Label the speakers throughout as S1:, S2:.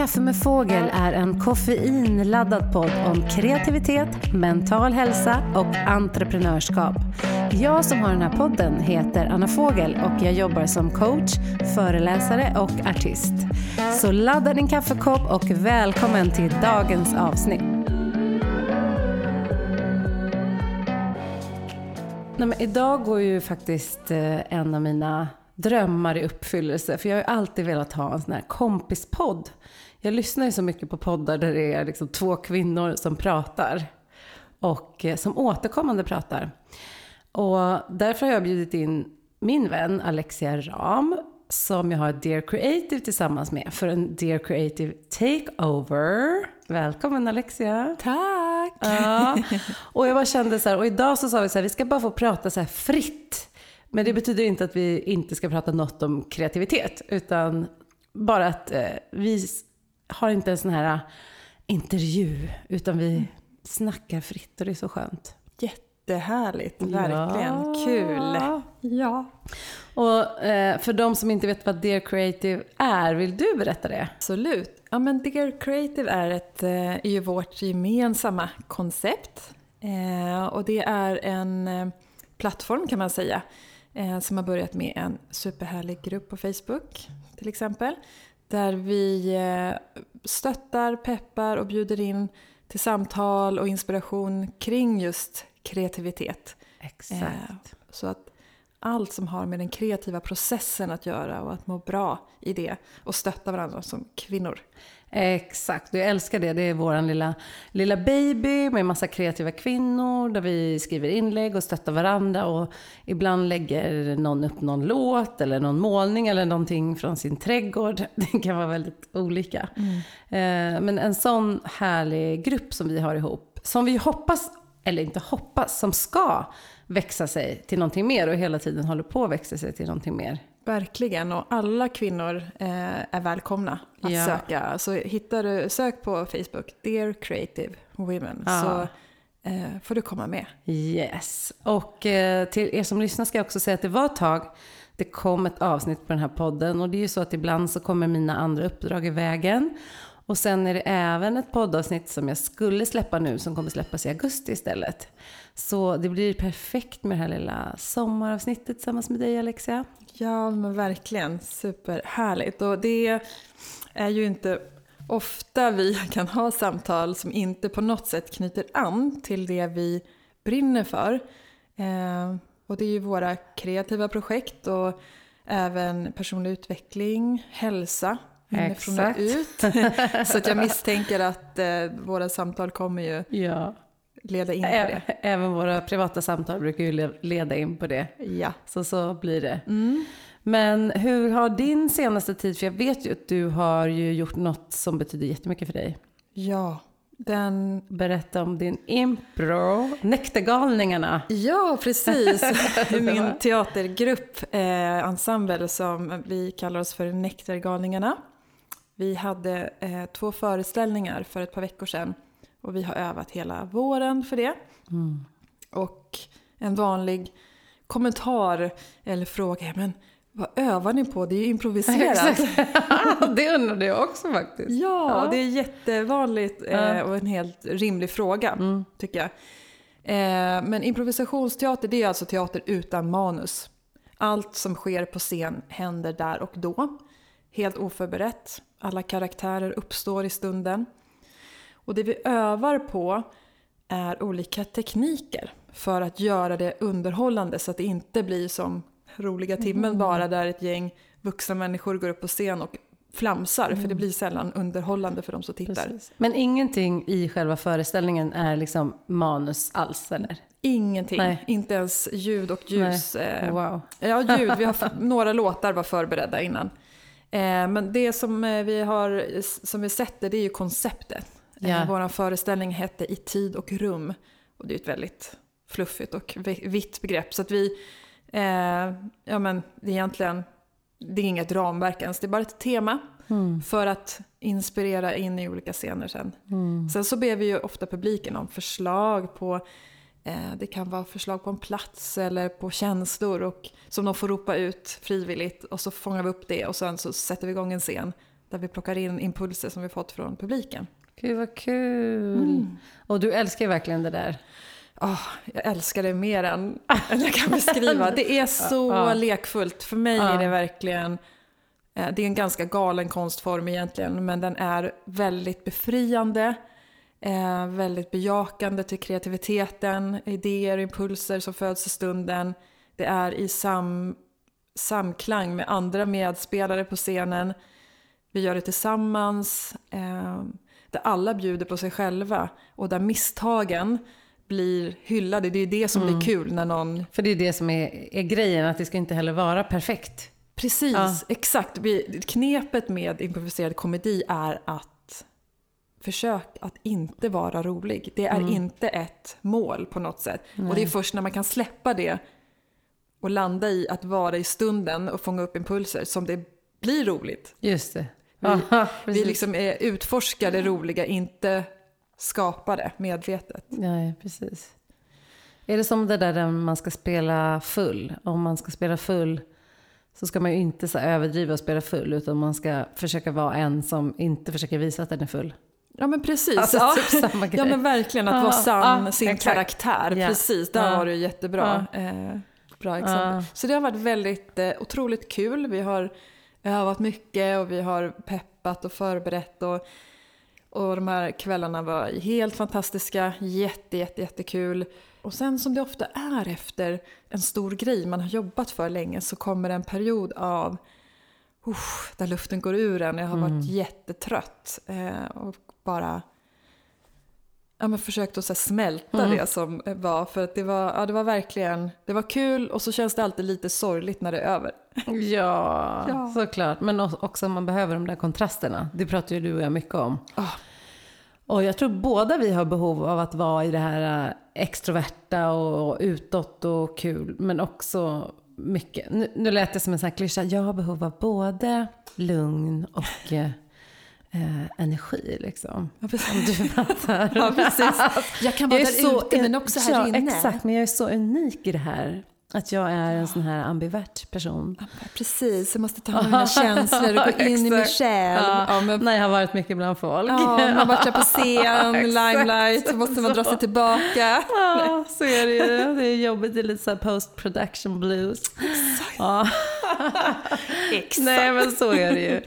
S1: Kaffe med fågel är en koffeinladdad podd om kreativitet, mental hälsa och entreprenörskap. Jag som har den här podden heter Anna Fågel och jag jobbar som coach, föreläsare och artist. Så ladda din kaffekopp och välkommen till dagens avsnitt. Nej, men idag går ju faktiskt eh, en av mina drömmar i uppfyllelse. För jag har ju alltid velat ha en sån här kompispodd. Jag lyssnar ju så mycket på poddar där det är liksom två kvinnor som pratar. Och eh, som återkommande pratar. Och därför har jag bjudit in min vän Alexia Ram. Som jag har Dear Creative tillsammans med för en Dear Creative Takeover. Välkommen Alexia!
S2: Tack!
S1: Ja. Och jag bara kände så här, och idag så sa vi så här, vi ska bara få prata så här fritt. Men det betyder inte att vi inte ska prata något om kreativitet. Utan bara att eh, vi har inte en sån här eh, intervju. Utan vi snackar fritt och det är så skönt.
S2: Jättehärligt, verkligen.
S1: Ja.
S2: Kul! Ja.
S1: Och eh, för de som inte vet vad Dear Creative är, vill du berätta det?
S2: Absolut. Ja, men Dear Creative är, ett, eh, är ju vårt gemensamma koncept. Eh, och det är en plattform kan man säga. Eh, som har börjat med en superhärlig grupp på Facebook till exempel. Där vi eh, stöttar, peppar och bjuder in till samtal och inspiration kring just kreativitet.
S1: Exakt.
S2: Eh, så att allt som har med den kreativa processen att göra och att må bra i det och stötta varandra som kvinnor.
S1: Exakt, jag älskar det. Det är vår lilla, lilla baby med massa kreativa kvinnor där vi skriver inlägg och stöttar varandra och ibland lägger någon upp någon låt eller någon målning eller någonting från sin trädgård. Det kan vara väldigt olika. Eh, Men en sån härlig grupp som vi har ihop, som vi hoppas, eller inte hoppas, som ska växa sig till någonting mer och hela tiden håller på att växa sig till någonting mer.
S2: Verkligen, och alla kvinnor eh, är välkomna att
S1: Ja.
S2: söka. Så hittar du, sök på Facebook, Dear Creative Women,
S1: Ja.
S2: så eh, får du komma med.
S1: Yes. Och eh, till er som lyssnar ska jag också säga att det var ett tag det kom ett avsnitt på den här podden. Och det är ju så att ibland så kommer mina andra uppdrag i vägen. Och sen är det även ett poddavsnitt som jag skulle släppa nu som kommer släppas i augusti istället. Så det blir perfekt med det här lilla sommaravsnittet tillsammans med dig Alexia.
S2: Ja, men verkligen. Superhärligt. Och det är ju inte ofta vi kan ha samtal som inte på något sätt knyter an till det vi brinner för. Eh, och det är ju våra kreativa projekt och även personlig utveckling, hälsa, inifrån och ut. Så att jag misstänker att eh, våra samtal kommer ju
S1: Ja.
S2: Leda in på det.
S1: Även våra privata samtal brukar ju le- leda in på det.
S2: Ja.
S1: Så så blir det. Men hur har din senaste tid, för jag vet ju att du har ju gjort något som betyder jättemycket för dig.
S2: Ja, den
S1: Berätta om din impro, Näktergalningarna.
S2: Ja, precis. Min teatergrupp, eh, ensemble som vi kallar oss för Nektargalningarna. Vi hade eh, två föreställningar för ett par veckor sedan och vi har övat hela våren för det. Och en vanlig kommentar eller fråga, "Ja, men vad övar ni på? Det är ju improviserat.
S1: det undrade jag också faktiskt.
S2: Ja, det är jättevanligt eh,
S1: Ja.
S2: och en helt rimlig fråga, tycker jag. Eh, men improvisationsteater, det är alltså teater utan manus. Allt som sker på scen händer där och då. Helt oförberett. Alla karaktärer uppstår i stunden. Och det vi övar på är olika tekniker för att göra det underhållande så att det inte blir som roliga timmen bara där ett gäng vuxna människor går upp på scen och flamsar för det blir sällan underhållande för de som tittar.
S1: Precis. Men ingenting i själva föreställningen är liksom manus alls, eller?
S2: Ingenting,
S1: Nej.
S2: inte ens ljud och ljus. eh,
S1: Wow.
S2: Ja, ljud. Vi har några låtar var förberedda innan. Eh, men det som eh, vi har som vi sätter det är ju konceptet. Eh, Vår föreställning hette I tid och rum. Och det är ett väldigt fluffigt och vi- vitt begrepp. Så att vi, eh, ja men det är egentligen, det är inget ramverk ens. Det är bara ett tema för att inspirera in i olika scener sen. Sen så ber vi ju ofta publiken om förslag på Eh, Det kan vara förslag på en plats eller på känslor och, som de får ropa ut frivilligt och så fångar vi upp det och sen så sätter vi igång en scen där vi plockar in impulser som vi fått från publiken.
S1: Gud vad kul.
S2: Mm.
S1: Och du älskar ju verkligen det där.
S2: Oh, jag älskar det mer än, än jag kan beskriva. Det är så
S1: Ja.
S2: lekfullt. För mig
S1: Ja.
S2: är det verkligen... eh, Det är en ganska galen konstform egentligen, men den är väldigt befriande. Eh, väldigt bejakande till kreativiteten, idéer och impulser som föds i stunden. Det är i sam, samklang med andra medspelare på scenen. Vi gör det tillsammans. Där alla bjuder på sig själva och där misstagen blir hyllade. Det är det som blir kul när någon...
S1: För det är det som är, är grejen, att det ska inte heller vara perfekt.
S2: Precis,
S1: Ja.
S2: exakt. Knepet med improviserad komedi är att försök att inte vara rolig. Det är inte ett mål på något sätt. Och det är först när man kan släppa det och landa i att vara i stunden och fånga upp impulser som det blir roligt.
S1: Just det.
S2: Vi-
S1: Aha,
S2: Vi liksom är utforskar det roliga, inte skapar det medvetet.
S1: Nej, precis. Är det som det där där man ska spela full? Om man ska spela full så ska man ju inte så överdriva och spela full utan man ska försöka vara en som inte försöker visa att den är full.
S2: Ja men precis.
S1: Alltså,
S2: ja.
S1: typ
S2: ja men verkligen att
S1: Ja,
S2: vara sann
S1: ja,
S2: sin
S1: exakt.
S2: karaktär.
S1: Ja.
S2: Precis, där
S1: Ja.
S2: var du jättebra. Eh, bra exempel. Så det har varit väldigt eh, otroligt kul. Vi har övat mycket och vi har peppat och förberett. Och, och de här kvällarna var helt fantastiska, jätte, jätte, jättekul. Och sen som det ofta är efter en stor grej man har jobbat för länge så kommer en period av usch, där luften går ur en. Jag har varit jättetrött eh, och bara ja, men försökt att så smälta det som var. För att det var, ja, det var verkligen det var kul och så känns det alltid lite sorgligt när det är över.
S1: Ja,
S2: Ja.
S1: såklart. Men också man behöver de där kontrasterna. Det pratar ju du och jag mycket om.
S2: Ah.
S1: Och jag tror båda vi har behov av att vara i det här äh, extroverta och utåt och kul. Men också mycket. Nu, nu lät det som en sån här klyscha. Jag har behov av både lugn och eh, energi liksom.
S2: Ja, precis.
S1: Om du fattar.
S2: Ja, precis. Jag kan vara
S1: Jag är
S2: där
S1: så
S2: ute men också här
S1: ja,
S2: inne.
S1: Exakt, men jag är så unik i det här. Att jag är en sån här ambivert person.
S2: Ja, Precis, jag måste ta hand om mina känslor och gå in i mig
S1: Exakt.
S2: själv.
S1: Ja,
S2: Ja, men,
S1: När jag har varit mycket bland folk.
S2: ja, man har varit där på scen,
S1: Exakt.
S2: limelight, så måste man dra sig tillbaka.
S1: Ja, så är det ju. Det är jobbigt, det är lite så post production blues. Ja. Nej men så är det ju.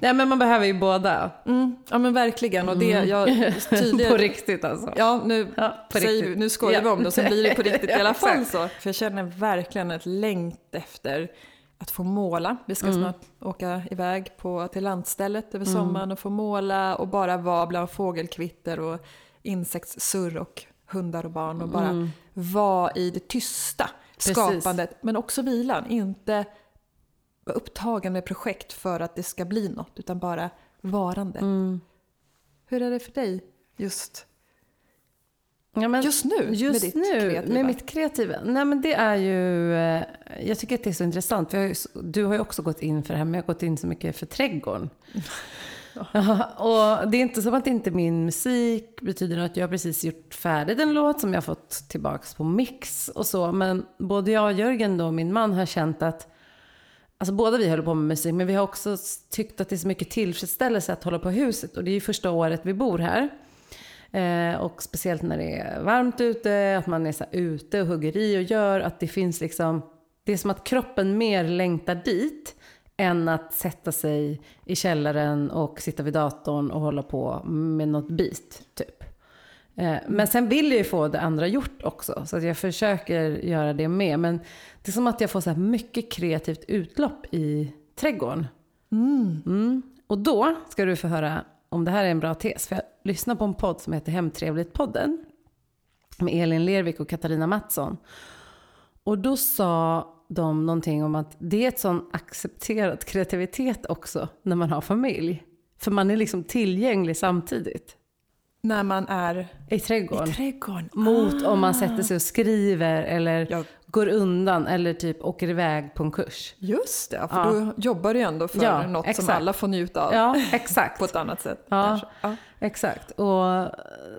S1: Nej men man behöver ju båda.
S2: Mm, ja men verkligen. Och det, jag,
S1: Mm. På
S2: tydligen,
S1: riktigt alltså.
S2: Ja, nu,
S1: Ja, på
S2: säger, nu skojar
S1: Ja.
S2: vi om det och så blir det på riktigt i alla fall.
S1: exakt.
S2: Så. För jag känner verkligen ett längt efter att få måla. Vi ska
S1: Mm.
S2: snart åka iväg på, till landstället över
S1: Mm.
S2: sommaren och få måla och bara vara bland fågelkvitter och insektssurr och hundar och barn och bara vara i det tysta
S1: Mm. Precis.
S2: skapandet. Men också vilan, inte vara upptagen med projekt för att det ska bli något utan bara varande.
S1: Mm.
S2: Hur är det för dig just,
S1: Ja, men
S2: just nu?
S1: Just
S2: med ditt
S1: nu,
S2: kreativa?
S1: med mitt kreativa? Nej men det är ju, eh, jag tycker att det är så intressant. Har ju, du har ju också gått in för det här, men jag har gått in så mycket för trädgården. Ja, och det är inte som att inte min musik betyder att jag precis gjort färdigt en låt som jag fått tillbaks på mix och så. Men både jag och Jörgen då, min man, har känt att Alltså båda vi håller på med musik, men vi har också tyckt att det är så mycket tillfredsställelse att hålla på i huset. Och det är ju första året vi bor här. Eh, och speciellt när det är varmt ute, att man är så här ute och hugger i och gör. Att det finns liksom, det är som att kroppen mer längtar dit än att sätta sig i källaren och sitta vid datorn och hålla på med något bit, typ. Eh, Men sen vill jag ju få det andra gjort också, så att jag försöker göra det med. Men det är som att jag får så här mycket kreativt utlopp i trädgården. Mm. Och då ska du få höra om det här är en bra tes. För jag lyssnar på en podd som heter Hemtrevligt-podden. Med Elin Lervik och Katarina Mattsson. Och då sa de någonting om att det är ett sån accepterat kreativitet också när man har familj. För man är liksom tillgänglig samtidigt
S2: När man är
S1: i trädgården.
S2: i trädgården.
S1: Mot om man sätter sig och skriver eller. Går undan eller typ åker iväg på en kurs.
S2: Just det, för
S1: Ja.
S2: då jobbar du ju ändå för
S1: Ja,
S2: något som
S1: exakt.
S2: alla får njuta av
S1: Ja, exakt.
S2: på ett annat sätt.
S1: Ja.
S2: kanske. Ja.
S1: Exakt. Och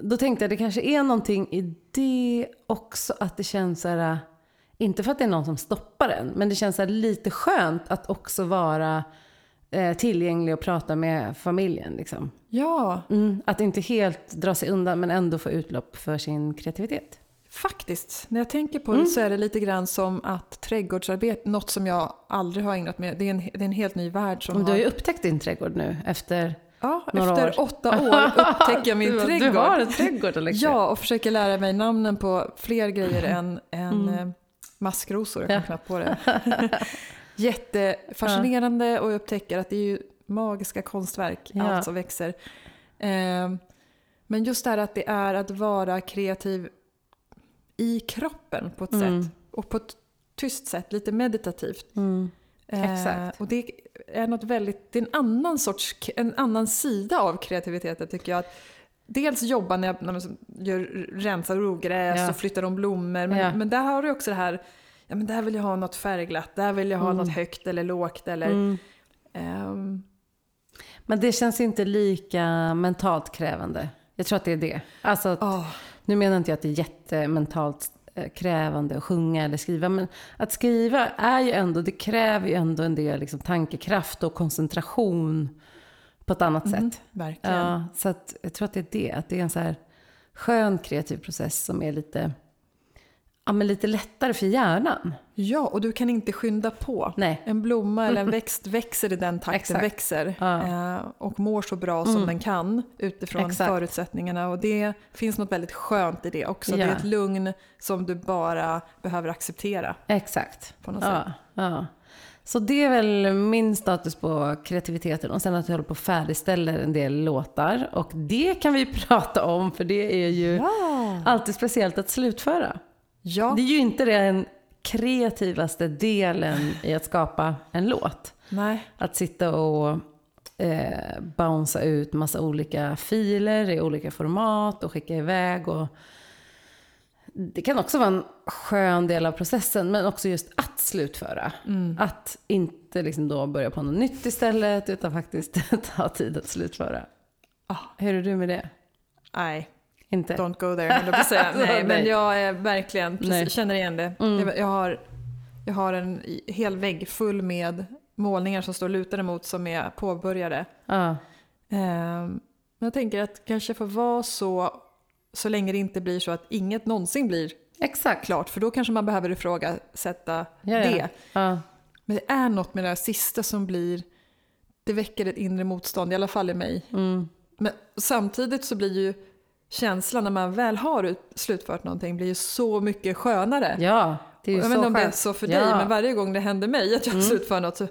S1: då tänkte jag det kanske är någonting i det också att det känns så här, inte för att det är någon som stoppar en, men det känns så här lite skönt att också vara eh, tillgänglig och prata med familjen. Liksom.
S2: Ja,
S1: Mm. Att inte helt dra sig undan men ändå få utlopp för sin kreativitet.
S2: Faktiskt. När jag tänker på
S1: Mm.
S2: det så är det lite grann som att trädgårdsarbete, något som jag aldrig har ägnat mig det är en, det är en helt ny värld som
S1: Men du
S2: har...
S1: ju upptäckt din trädgård nu efter
S2: Ja,
S1: några
S2: efter
S1: år.
S2: åtta år upptäcker jag min
S1: du,
S2: trädgård.
S1: Du har en trädgård Alexia.
S2: Ja, och försöker lära mig namnen på fler grejer än, än eh, maskrosor. Jag
S1: Mm. Ja.
S2: knappt på det. Jättefascinerande och jag upptäcker att det är ju magiska konstverk,
S1: Ja.
S2: allt som växer. Eh, men just det här att det är att vara kreativ i kroppen på ett
S1: Mm.
S2: sätt. Och på ett tyst sätt, lite meditativt.
S1: Mm.
S2: Eh,
S1: Exakt.
S2: och det är något väldigt, det är en annan sorts, en annan sida av kreativiteten tycker jag. Att dels jobba när, jag, när man gör, rensar ogräs
S1: Ja.
S2: och flyttar om blommor. Men,
S1: Ja.
S2: men där har du också det här, ja men där vill jag ha något färgglatt, där vill jag ha något högt eller lågt eller...
S1: Mm.
S2: ehm,
S1: Men det känns inte lika mentalt krävande. Jag tror att det är det. Alltså att,
S2: åh,
S1: Nu menar inte jag att det är jättementalt eh, krävande att sjunga eller skriva. Men att skriva är ju ändå, det kräver ju ändå en del liksom, tankekraft och koncentration på ett annat sätt.
S2: verkligen.
S1: Ja, så att, jag tror att det är det. Att det är en så här skön kreativ process som är lite, ja, men lite lättare för hjärnan.
S2: Ja, och du kan inte skynda på.
S1: Nej.
S2: En blomma eller en växt växer i den takten
S1: Exakt.
S2: växer
S1: Ja. Mm.
S2: eh, och mår så bra som den kan utifrån
S1: Exakt.
S2: förutsättningarna. Och det finns något väldigt skönt i det också. Det
S1: Ja.
S2: är ett lugn som du bara behöver acceptera
S1: Exakt.
S2: på något sätt.
S1: Ja, ja. Så det är väl min status på kreativiteten. Och sen att jag håller på och färdigställer en del låtar. Och det kan vi prata om, för det är ju alltid speciellt att slutföra.
S2: ja,
S1: Det är ju inte den kreativaste delen i att skapa en låt.
S2: nej.
S1: Att sitta och eh, bouncea ut massa olika filer i olika format och skicka iväg. Och det kan också vara en skön del av processen, men också just att slutföra. Att inte liksom då börja på något nytt istället, utan faktiskt ta tid att slutföra.
S2: Ah.
S1: Hur är du med det?
S2: Nej,
S1: Inte?
S2: don't go there, höll jag på att säga. Nej,
S1: Nej.
S2: men jag är verkligen, precis, känner igen det.
S1: Mm.
S2: Jag, har, jag har en hel vägg full med målningar som står lutade mot som är påbörjade.
S1: Ja,
S2: Ehm, Men jag tänker att kanske får vara så, så länge det inte blir så att inget någonsin blir
S1: exakt.
S2: klart, för då kanske man behöver ifrågasätta
S1: Ja, ja.
S2: det.
S1: Ja,
S2: Men det är något med det här sista som blir, det väcker ett inre motstånd, i alla fall i mig.
S1: mm,
S2: Men samtidigt så blir ju känslan när man väl har ut- slutfört någonting blir ju så mycket skönare.
S1: ja det är ju
S2: jag
S1: så
S2: vet inte om det är så för
S1: Ja.
S2: dig, men varje gång det händer mig att jag slutför något så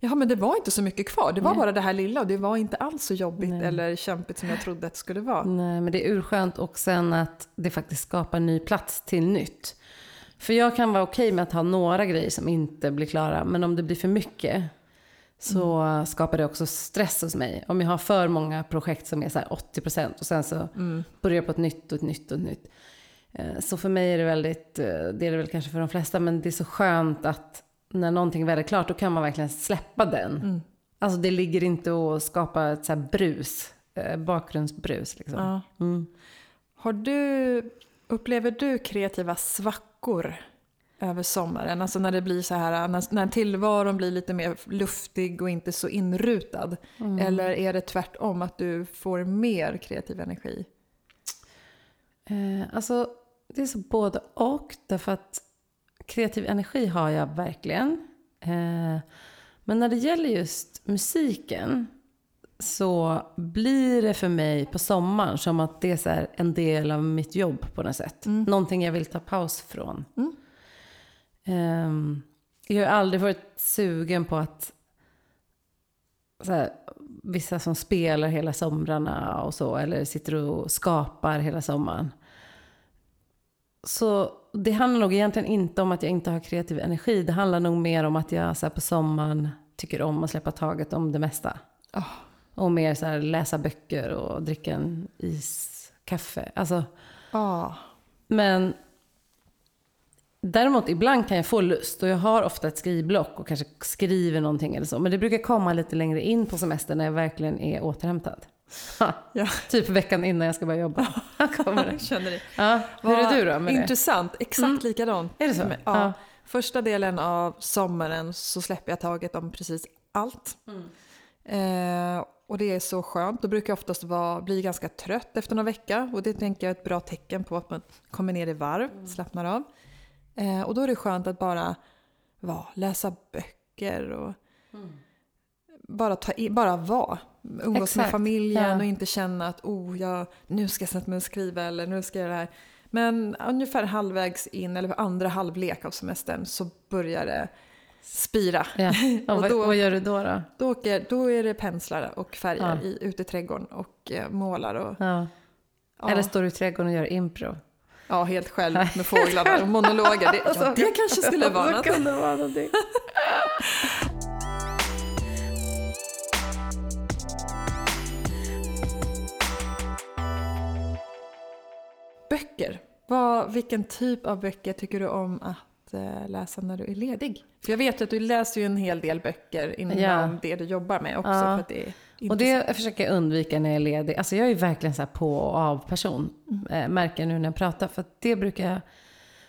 S2: Ja men det var inte så mycket kvar, det var
S1: Nej.
S2: bara det här lilla och det var inte alls så jobbigt
S1: Nej.
S2: eller kämpigt som jag trodde att det skulle vara.
S1: Nej, men det är urskönt och sen att det faktiskt skapar ny plats till nytt. För jag kan vara okej med att ha några grejer som inte blir klara, men om det blir för mycket så skapar det också stress hos mig. Om jag har för många projekt som är så här 80% och sen så börjar jag på ett nytt och ett nytt och ett nytt. Eh, Så för mig är det väldigt, eh, det är det väl kanske för de flesta, men det är så skönt att när någonting väl är klart då kan man verkligen släppa den. Alltså det ligger inte att skapa ett så brus, eh, bakgrundsbrus liksom.
S2: Ja.
S1: Mm.
S2: Har du, upplever du kreativa svackor över sommaren? Alltså när det blir så här, när, när tillvaron blir lite mer luftig och inte så inrutad?
S1: Mm.
S2: Eller är det tvärtom att du får mer kreativ energi?
S1: Eh, alltså, det är så både och. Därför att kreativ energi har jag verkligen. Eh, men när det gäller just musiken så blir det för mig på sommaren som att det är en del av mitt jobb på något sätt. Någonting jag vill ta paus från.
S2: Mm.
S1: Ehm, jag har aldrig varit sugen på att här, vissa som spelar hela somrarna och så, eller sitter och skapar hela sommaren. Så det handlar nog egentligen inte om att jag inte har kreativ energi. Det handlar nog mer om att jag så här, på sommaren tycker om att släppa taget om det mesta.
S2: Ah.
S1: Och mer så här, läsa böcker och dricka en iskaffe. Alltså,
S2: Ja,
S1: men däremot ibland kan jag få lust och jag har ofta ett skrivblock och kanske skriver någonting eller så. Men det brukar komma lite längre in på semestern när jag verkligen är återhämtad. Ha,
S2: Ja.
S1: Typ veckan innan jag ska börja jobba. kommer det.
S2: känner det.
S1: Ja, hur är du då med det?
S2: Intressant, exakt likadant.
S1: Är det så?
S2: Ja.
S1: Ja.
S2: Första delen av sommaren så släpper jag taget om precis allt. Eh, och det är så skönt. Då brukar jag oftast vara, bli ganska trött efter några vecka och det tänker jag är ett bra tecken på att man kommer ner i varv, slappnar av. Eh, och då är det skönt att bara vara, läsa böcker och bara, ta i, bara vara. Umgås med familjen
S1: ja.
S2: och inte känna att oh, jag, nu ska jag sätta mig och skriva eller nu ska jag göra det här. Men ungefär halvvägs in, eller andra halvlek av semestern, så börjar det spira.
S1: Ja. Och,
S2: då-
S1: vad gör du då? Då,
S2: Då, åker, då är det penslar och färger
S1: Ja.
S2: i, ute i trädgården och eh, målar. Och,
S1: ja. Eller står du i trädgården och gör impro?
S2: Ja, helt själv med fåglarna och monologer. Det, ja, det kanske skulle vara något.
S1: kan det vara någonting.
S2: Böcker. Vad, vilken typ av böcker tycker du om att eh, läsa när du är ledig? För jag vet att du läser ju en hel del böcker inom
S1: Ja.
S2: det du jobbar med också.
S1: Ja.
S2: För det är
S1: Och det försöker jag undvika när jag är ledig. Alltså jag är ju verkligen så på och av person. Eh, märker jag nu när jag pratar. För det brukar jag...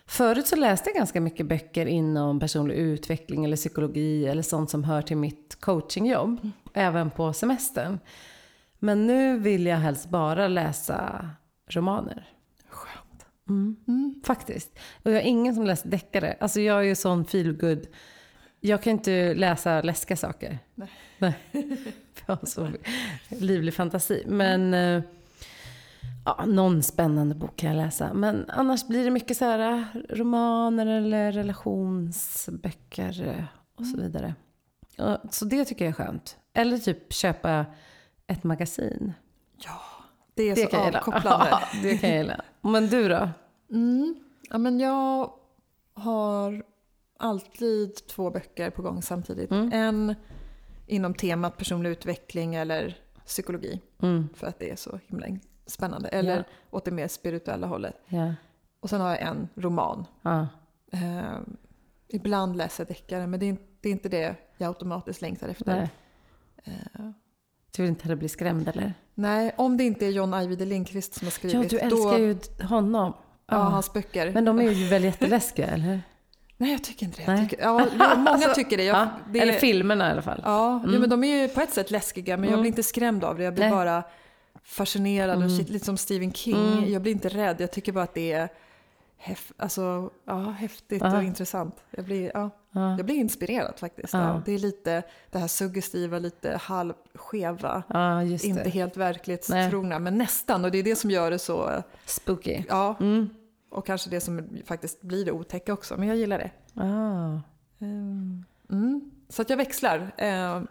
S1: Förut så läste jag ganska mycket böcker inom personlig utveckling eller psykologi eller sånt som hör till mitt coachingjobb. Även på semestern. Men nu vill jag helst bara läsa romaner.
S2: Skönt.
S1: Mm. Faktiskt. Och jag är ingen som läser deckare. Alltså jag är ju sån feelgood. Jag kan inte läsa läskiga saker.
S2: Nej.
S1: Nej. Jag har så livlig fantasi. Men eh, ja, någon spännande bok kan jag läsa. Men annars blir det mycket så här eh, romaner eller relationsböcker eh, och så vidare. Ja, Så det tycker jag är skönt. Eller typ köpa ett magasin.
S2: Ja, det är
S1: Det
S2: så
S1: kan
S2: avkopplande.
S1: det kan jag gilla. Men du då?
S2: Mm. Ja, men jag har alltid två böcker på gång samtidigt.
S1: Mm.
S2: En inom temat personlig utveckling eller psykologi.
S1: Mm.
S2: För att det är så himla spännande. Eller
S1: Ja.
S2: åt det mer spirituella hållet.
S1: Ja.
S2: Och sen har jag en roman.
S1: Ja.
S2: Eh, ibland läser jag deckare men det är, inte, det är inte det jag automatiskt längtar efter. Eh,
S1: Du vill inte heller bli skrämd eller?
S2: nej, om det inte är John Ajvide Lindqvist som har skrivit.
S1: Ja, du älskar
S2: då,
S1: ju honom.
S2: Ja,
S1: Ja.
S2: hans böcker.
S1: Men de är ju väl jätteläskiga, eller?
S2: Nej, jag tycker inte det.
S1: Nej.
S2: Jag tycker, ja, ja, många
S1: Alltså,
S2: tycker det. Jag,
S1: Ja.
S2: det
S1: Eller filmerna i alla fall.
S2: Ja, jo,
S1: Mm.
S2: men de är ju på ett sätt läskiga men jag
S1: Mm.
S2: blir inte skrämd av det. Jag blir
S1: Nej.
S2: bara fascinerad och
S1: Mm.
S2: shit, lite som Stephen King.
S1: Mm.
S2: Jag blir inte rädd, jag tycker bara att det är häf alltså, ja, häftigt och intressant. Jag blir, ja,
S1: Ja.
S2: jag blir inspirerad faktiskt. Det är lite det här suggestiva, lite halvskeva. Inte helt verklighetstrogna, men nästan. Och det är det som gör det så,
S1: Spooky.
S2: ja,
S1: Mm.
S2: Och kanske det som faktiskt blir det otäcka också. Men jag gillar det.
S1: Ah.
S2: Ehm, Mm. Så att jag växlar. Ehm,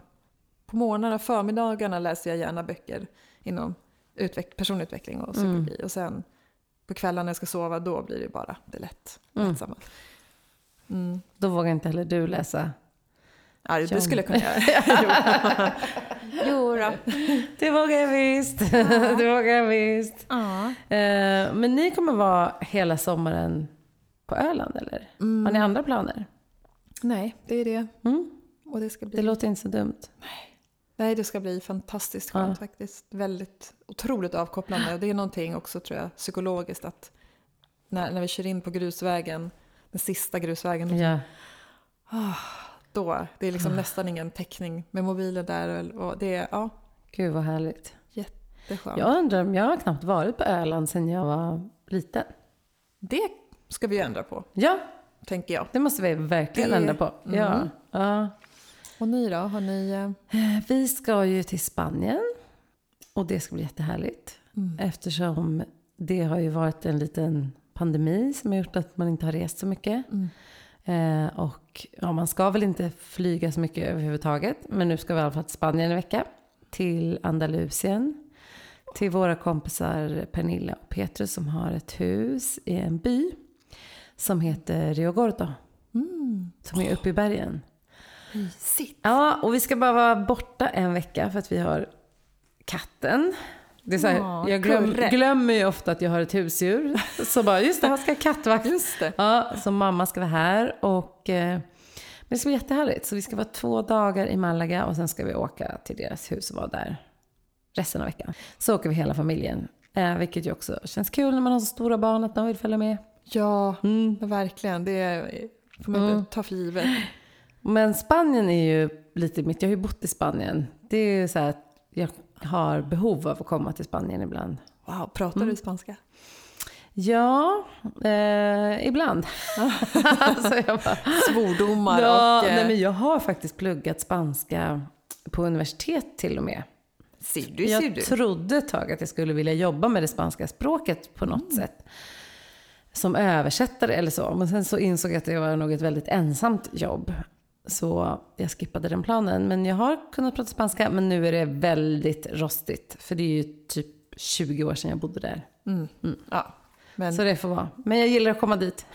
S2: På morgnarna och förmiddagarna läser jag gärna böcker inom utveck- personutveckling och psykologi. Och sen på kvällarna när jag ska sova, då blir det bara det lätt.
S1: Mm.
S2: lättsamma. Mm.
S1: Då vågar inte heller du läsa.
S2: Ja, det skulle jag kunna göra. jo. jo.
S1: Det vågar jag visst. det vågar jag visst.
S2: Ja.
S1: Eh, men ni kommer vara hela sommaren på Öland, eller?
S2: Mm.
S1: Har ni andra planer?
S2: Nej, det är det.
S1: Mm.
S2: Och det ska bli,
S1: Det låter inte så dumt.
S2: nej, det ska bli fantastiskt skönt
S1: Ja.
S2: faktiskt. Väldigt otroligt avkopplande. Det är någonting också tror jag psykologiskt att när, när vi kör in på grusvägen, den sista grusvägen,
S1: Ja.
S2: Då, det är liksom nästan ingen täckning med mobilen där och det är, ja,
S1: Gud vad härligt.
S2: det är skönt.
S1: Jag undrar om jag har knappt varit på Öland sedan jag var liten.
S2: Det ska vi ändra på,
S1: Ja,
S2: tänker jag.
S1: det måste vi verkligen
S2: Det-
S1: ändra på. Ja.
S2: Mm.
S1: ja.
S2: Och ni då, har ni... eh,
S1: Eh, Vi ska ju till Spanien och det ska bli jättehärligt.
S2: Mm.
S1: Eftersom det har ju varit en liten pandemi som har gjort att man inte har rest så mycket.
S2: Mm.
S1: Eh, och ja, man ska väl inte flyga så mycket överhuvudtaget. Men nu ska vi i alla fall till Spanien en vecka. Till Andalusien. Till våra kompisar Pernilla och Petrus som har ett hus i en by. Som heter Rio Gordo.
S2: Mm.
S1: Som är uppe i bergen.
S2: Mysigt.
S1: Ja, och vi ska bara vara borta en vecka för att vi har katten. Det är så här,
S2: Ja,
S1: jag glöm, glömmer ju ofta att jag har ett husdjur. Så bara, just det, han ska kattvakt.
S2: Just det.
S1: Ja, så mamma ska vara här och eh, men det ska bli jättehärligt. Så vi ska vara två dagar i Malaga och sen ska vi åka till deras hus och vara där resten av veckan. Så åker vi hela familjen. Eh, vilket ju också känns kul när man har så stora barn att de vill följa med.
S2: Ja,
S1: Mm.
S2: verkligen. Det får man
S1: Mm.
S2: ta för givet.
S1: Men Spanien är ju lite mitt, jag har ju bott i Spanien. Det är ju så här att jag har behov av att komma till Spanien ibland.
S2: Wow, pratar du spanska?
S1: Ja, eh, ibland. alltså jag bara,
S2: Svordomar
S1: ja,
S2: och... eh,
S1: nej, men jag har faktiskt pluggat spanska på universitet till och med.
S2: Ser du, ser
S1: Jag
S2: du.
S1: trodde ett tag att jag skulle vilja jobba med det spanska språket på något
S2: Mm.
S1: sätt. Som översättare eller så. Men sen så insåg jag att det var nog ett väldigt ensamt jobb. Så jag skippade den planen. Men jag har kunnat prata spanska. Men nu är det väldigt rostigt. För det är ju typ 20 år sedan jag bodde där.
S2: Ja, men
S1: Så det får vara. Men jag gillar att komma dit.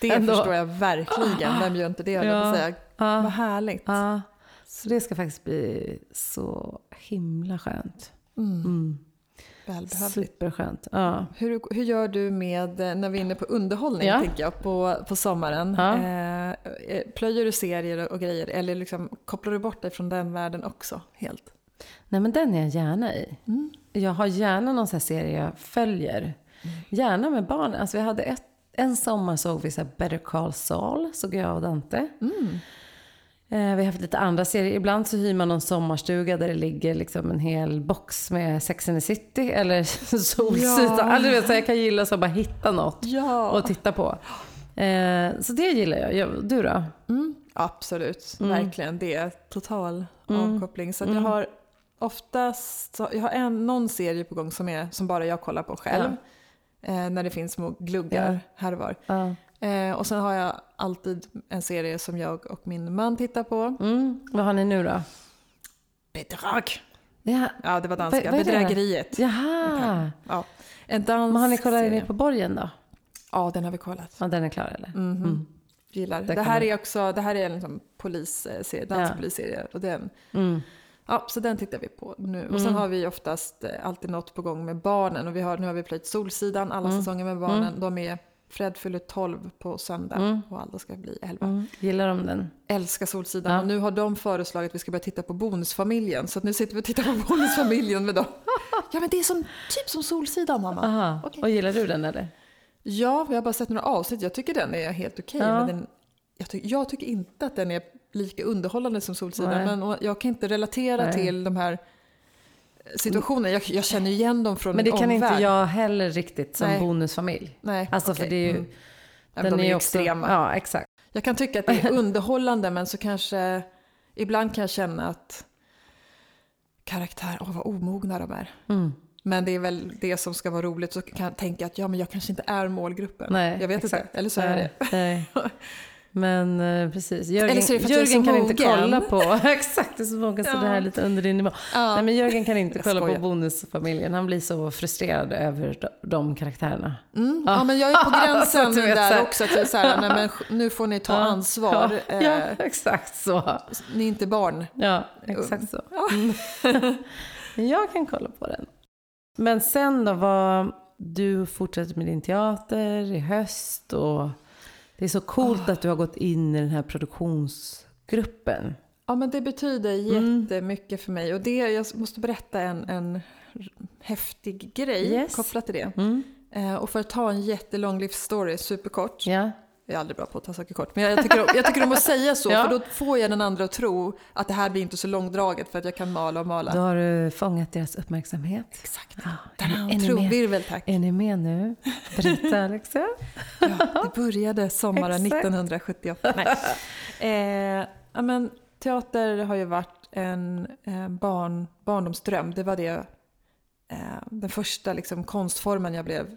S2: det
S1: ändå.
S2: förstår jag verkligen. Vem gör inte det, jag
S1: Ja.
S2: säga.
S1: Ja.
S2: Vad härligt.
S1: Ja, så det ska faktiskt bli så himla skönt. Mm.
S2: Välbehövligt.
S1: Superskönt. Ja.
S2: Hur, hur gör du med, när vi är inne på underhållning,
S1: Ja.
S2: tänker jag, på, på sommaren?
S1: Ja.
S2: Eh, eh, plöjer du serier och grejer eller liksom, kopplar du bort dig från den världen också helt?
S1: Nej men den är jag gärna i. Jag har gärna någon sån serie jag följer. Gärna med barn. Alltså vi hade ett, en sommar såg vi så Better Call Saul, såg jag och Dante. Eh, vi har haft lite andra serier. Ibland så hyr man någon sommarstuga där det ligger liksom en hel box med Sex and the City eller Solsidan.
S2: Ja.
S1: Alltså, du vet, så jag kan gilla så bara hitta något
S2: Ja.
S1: och titta på. Eh, så det gillar jag. Du då?
S2: Mm, absolut,
S1: Mm.
S2: verkligen. Det är total avkoppling. Så att jag har oftast, jag har en, någon serie på gång som, är, som bara jag kollar på själv. Eh, när det finns små gluggar
S1: Ja.
S2: här och var. Eh, och sen har jag alltid en serie som jag och min man tittar på.
S1: Mm. Vad har ni nu då?
S2: Bedrag!
S1: Ja.
S2: Ja, det var danska.
S1: Det?
S2: Bedrägeriet.
S1: Jaha.
S2: Ja. En dansk
S1: Men har ni kollat
S2: serie.
S1: på borgen då?
S2: Ja, den har vi kollat.
S1: Ja, den är klar eller?
S2: Mhm.
S1: Mm.
S2: Gillar. Det
S1: kan
S2: här är också, det här är en liksom polisserie, dansk
S1: Ja.
S2: Och den,
S1: Mm.
S2: ja, så den tittar vi på nu. Och sen har vi oftast eh, alltid något på gång med barnen. Och vi har, nu har vi plöjt Solsidan, alla
S1: Mm.
S2: säsonger med barnen. De är, Fred fyller 12 på söndag och alla ska bli 11.
S1: Mm. Gillar de den?
S2: Älskar Solsidan.
S1: Ja.
S2: Och nu har de föreslagit att vi ska börja titta på Bonusfamiljen. Så att nu sitter vi och tittar på Bonusfamiljen med dem. Ja men det är som, typ som Solsidan mamma.
S1: Aha.
S2: Okej.
S1: Och gillar du den eller?
S2: Ja, jag har bara sett några avsnitt. Jag tycker den är helt okej.
S1: Ja.
S2: men den, jag, ty- jag tycker inte att den är lika underhållande som Solsidan.
S1: Nej.
S2: Men jag kan inte relatera
S1: Nej.
S2: till de här situationerna. Jag, jag känner igen dem från
S1: Men det kan inte jag heller riktigt som
S2: Nej.
S1: bonusfamilj.
S2: Nej,
S1: Alltså för
S2: okej.
S1: det är ju...
S2: Mm. Men de är
S1: ju också-
S2: extrema.
S1: Ja, exakt.
S2: Jag kan tycka att det är underhållande men så kanske ibland kan jag känna att karaktär, åh vad omogna de är.
S1: Mm.
S2: Men det är väl det som ska vara roligt så kan jag tänka att ja men jag kanske inte är målgruppen.
S1: Nej,
S2: jag vet
S1: exakt.
S2: inte, eller så är det.
S1: Men eh, precis. Jörgen, Jörgen kan inte kolla på... exakt, det är så mogen så
S2: Ja.
S1: det här är lite under din nivå.
S2: Ja.
S1: Nej men Jörgen kan inte kolla på bonusfamiljen. Han blir så frustrerad över de, karaktärerna.
S2: Mm. Ja. men jag är på gränsen där också. Jag är så här, nej, men nu får ni ta ansvar.
S1: Ja,
S2: Eh,
S1: ja, exakt så.
S2: Ni är inte barn.
S1: Ja, exakt så.
S2: Ja.
S1: Mm. Jag kan kolla på den. Men sen då, vad, du fortsätter med din teater i höst och det är så coolt att du har gått in i den här produktionsgruppen.
S2: Ja, men det betyder
S1: Mm.
S2: jättemycket för mig. Och det, jag måste berätta en, en häftig grej
S1: Yes.
S2: kopplat till det.
S1: Mm.
S2: Eh, och för att ta en jättelång livsstory superkort.
S1: Ja.
S2: Jag är aldrig bra på att ta saker kort. Men jag tycker, jag tycker om att säga så.
S1: Ja.
S2: För då får jag den andra att tro att det här blir inte så långdraget. För att jag kan mala och mala.
S1: Då har du fångat deras uppmärksamhet.
S2: Exakt.
S1: Ja, är, är,
S2: trumvirvel tack.
S1: är ni med nu? Berätta Alexa.
S2: Ja, det började sommaren
S1: Exakt.
S2: 1978. Nej. Eh, men, teater har ju varit en eh, barn, barndomsdröm. Det var det, eh, den första liksom, konstformen jag blev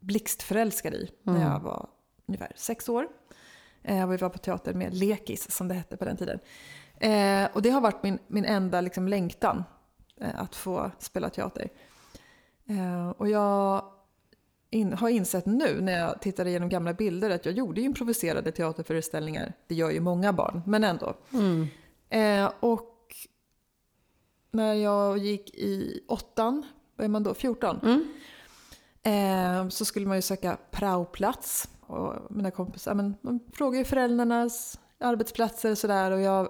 S2: blixtförälskad i när jag var ungefär sex år. Eh, och vi var på teater med Lekis som det hette på den tiden. Eh, och det har varit min, min enda liksom, längtan eh, att få spela teater. Eh, och jag in, har insett nu när jag tittar igenom gamla bilder att jag gjorde improviserade teaterföreställningar. Det gör ju många barn, men ändå.
S1: Mm.
S2: Eh, och när jag gick i åttan, vad är man då, 14?
S1: Mm.
S2: Eh, så skulle man ju söka praoplats. Och mina kompisar, ja, men, de frågade ju föräldrarnas arbetsplatser och sådär. Och jag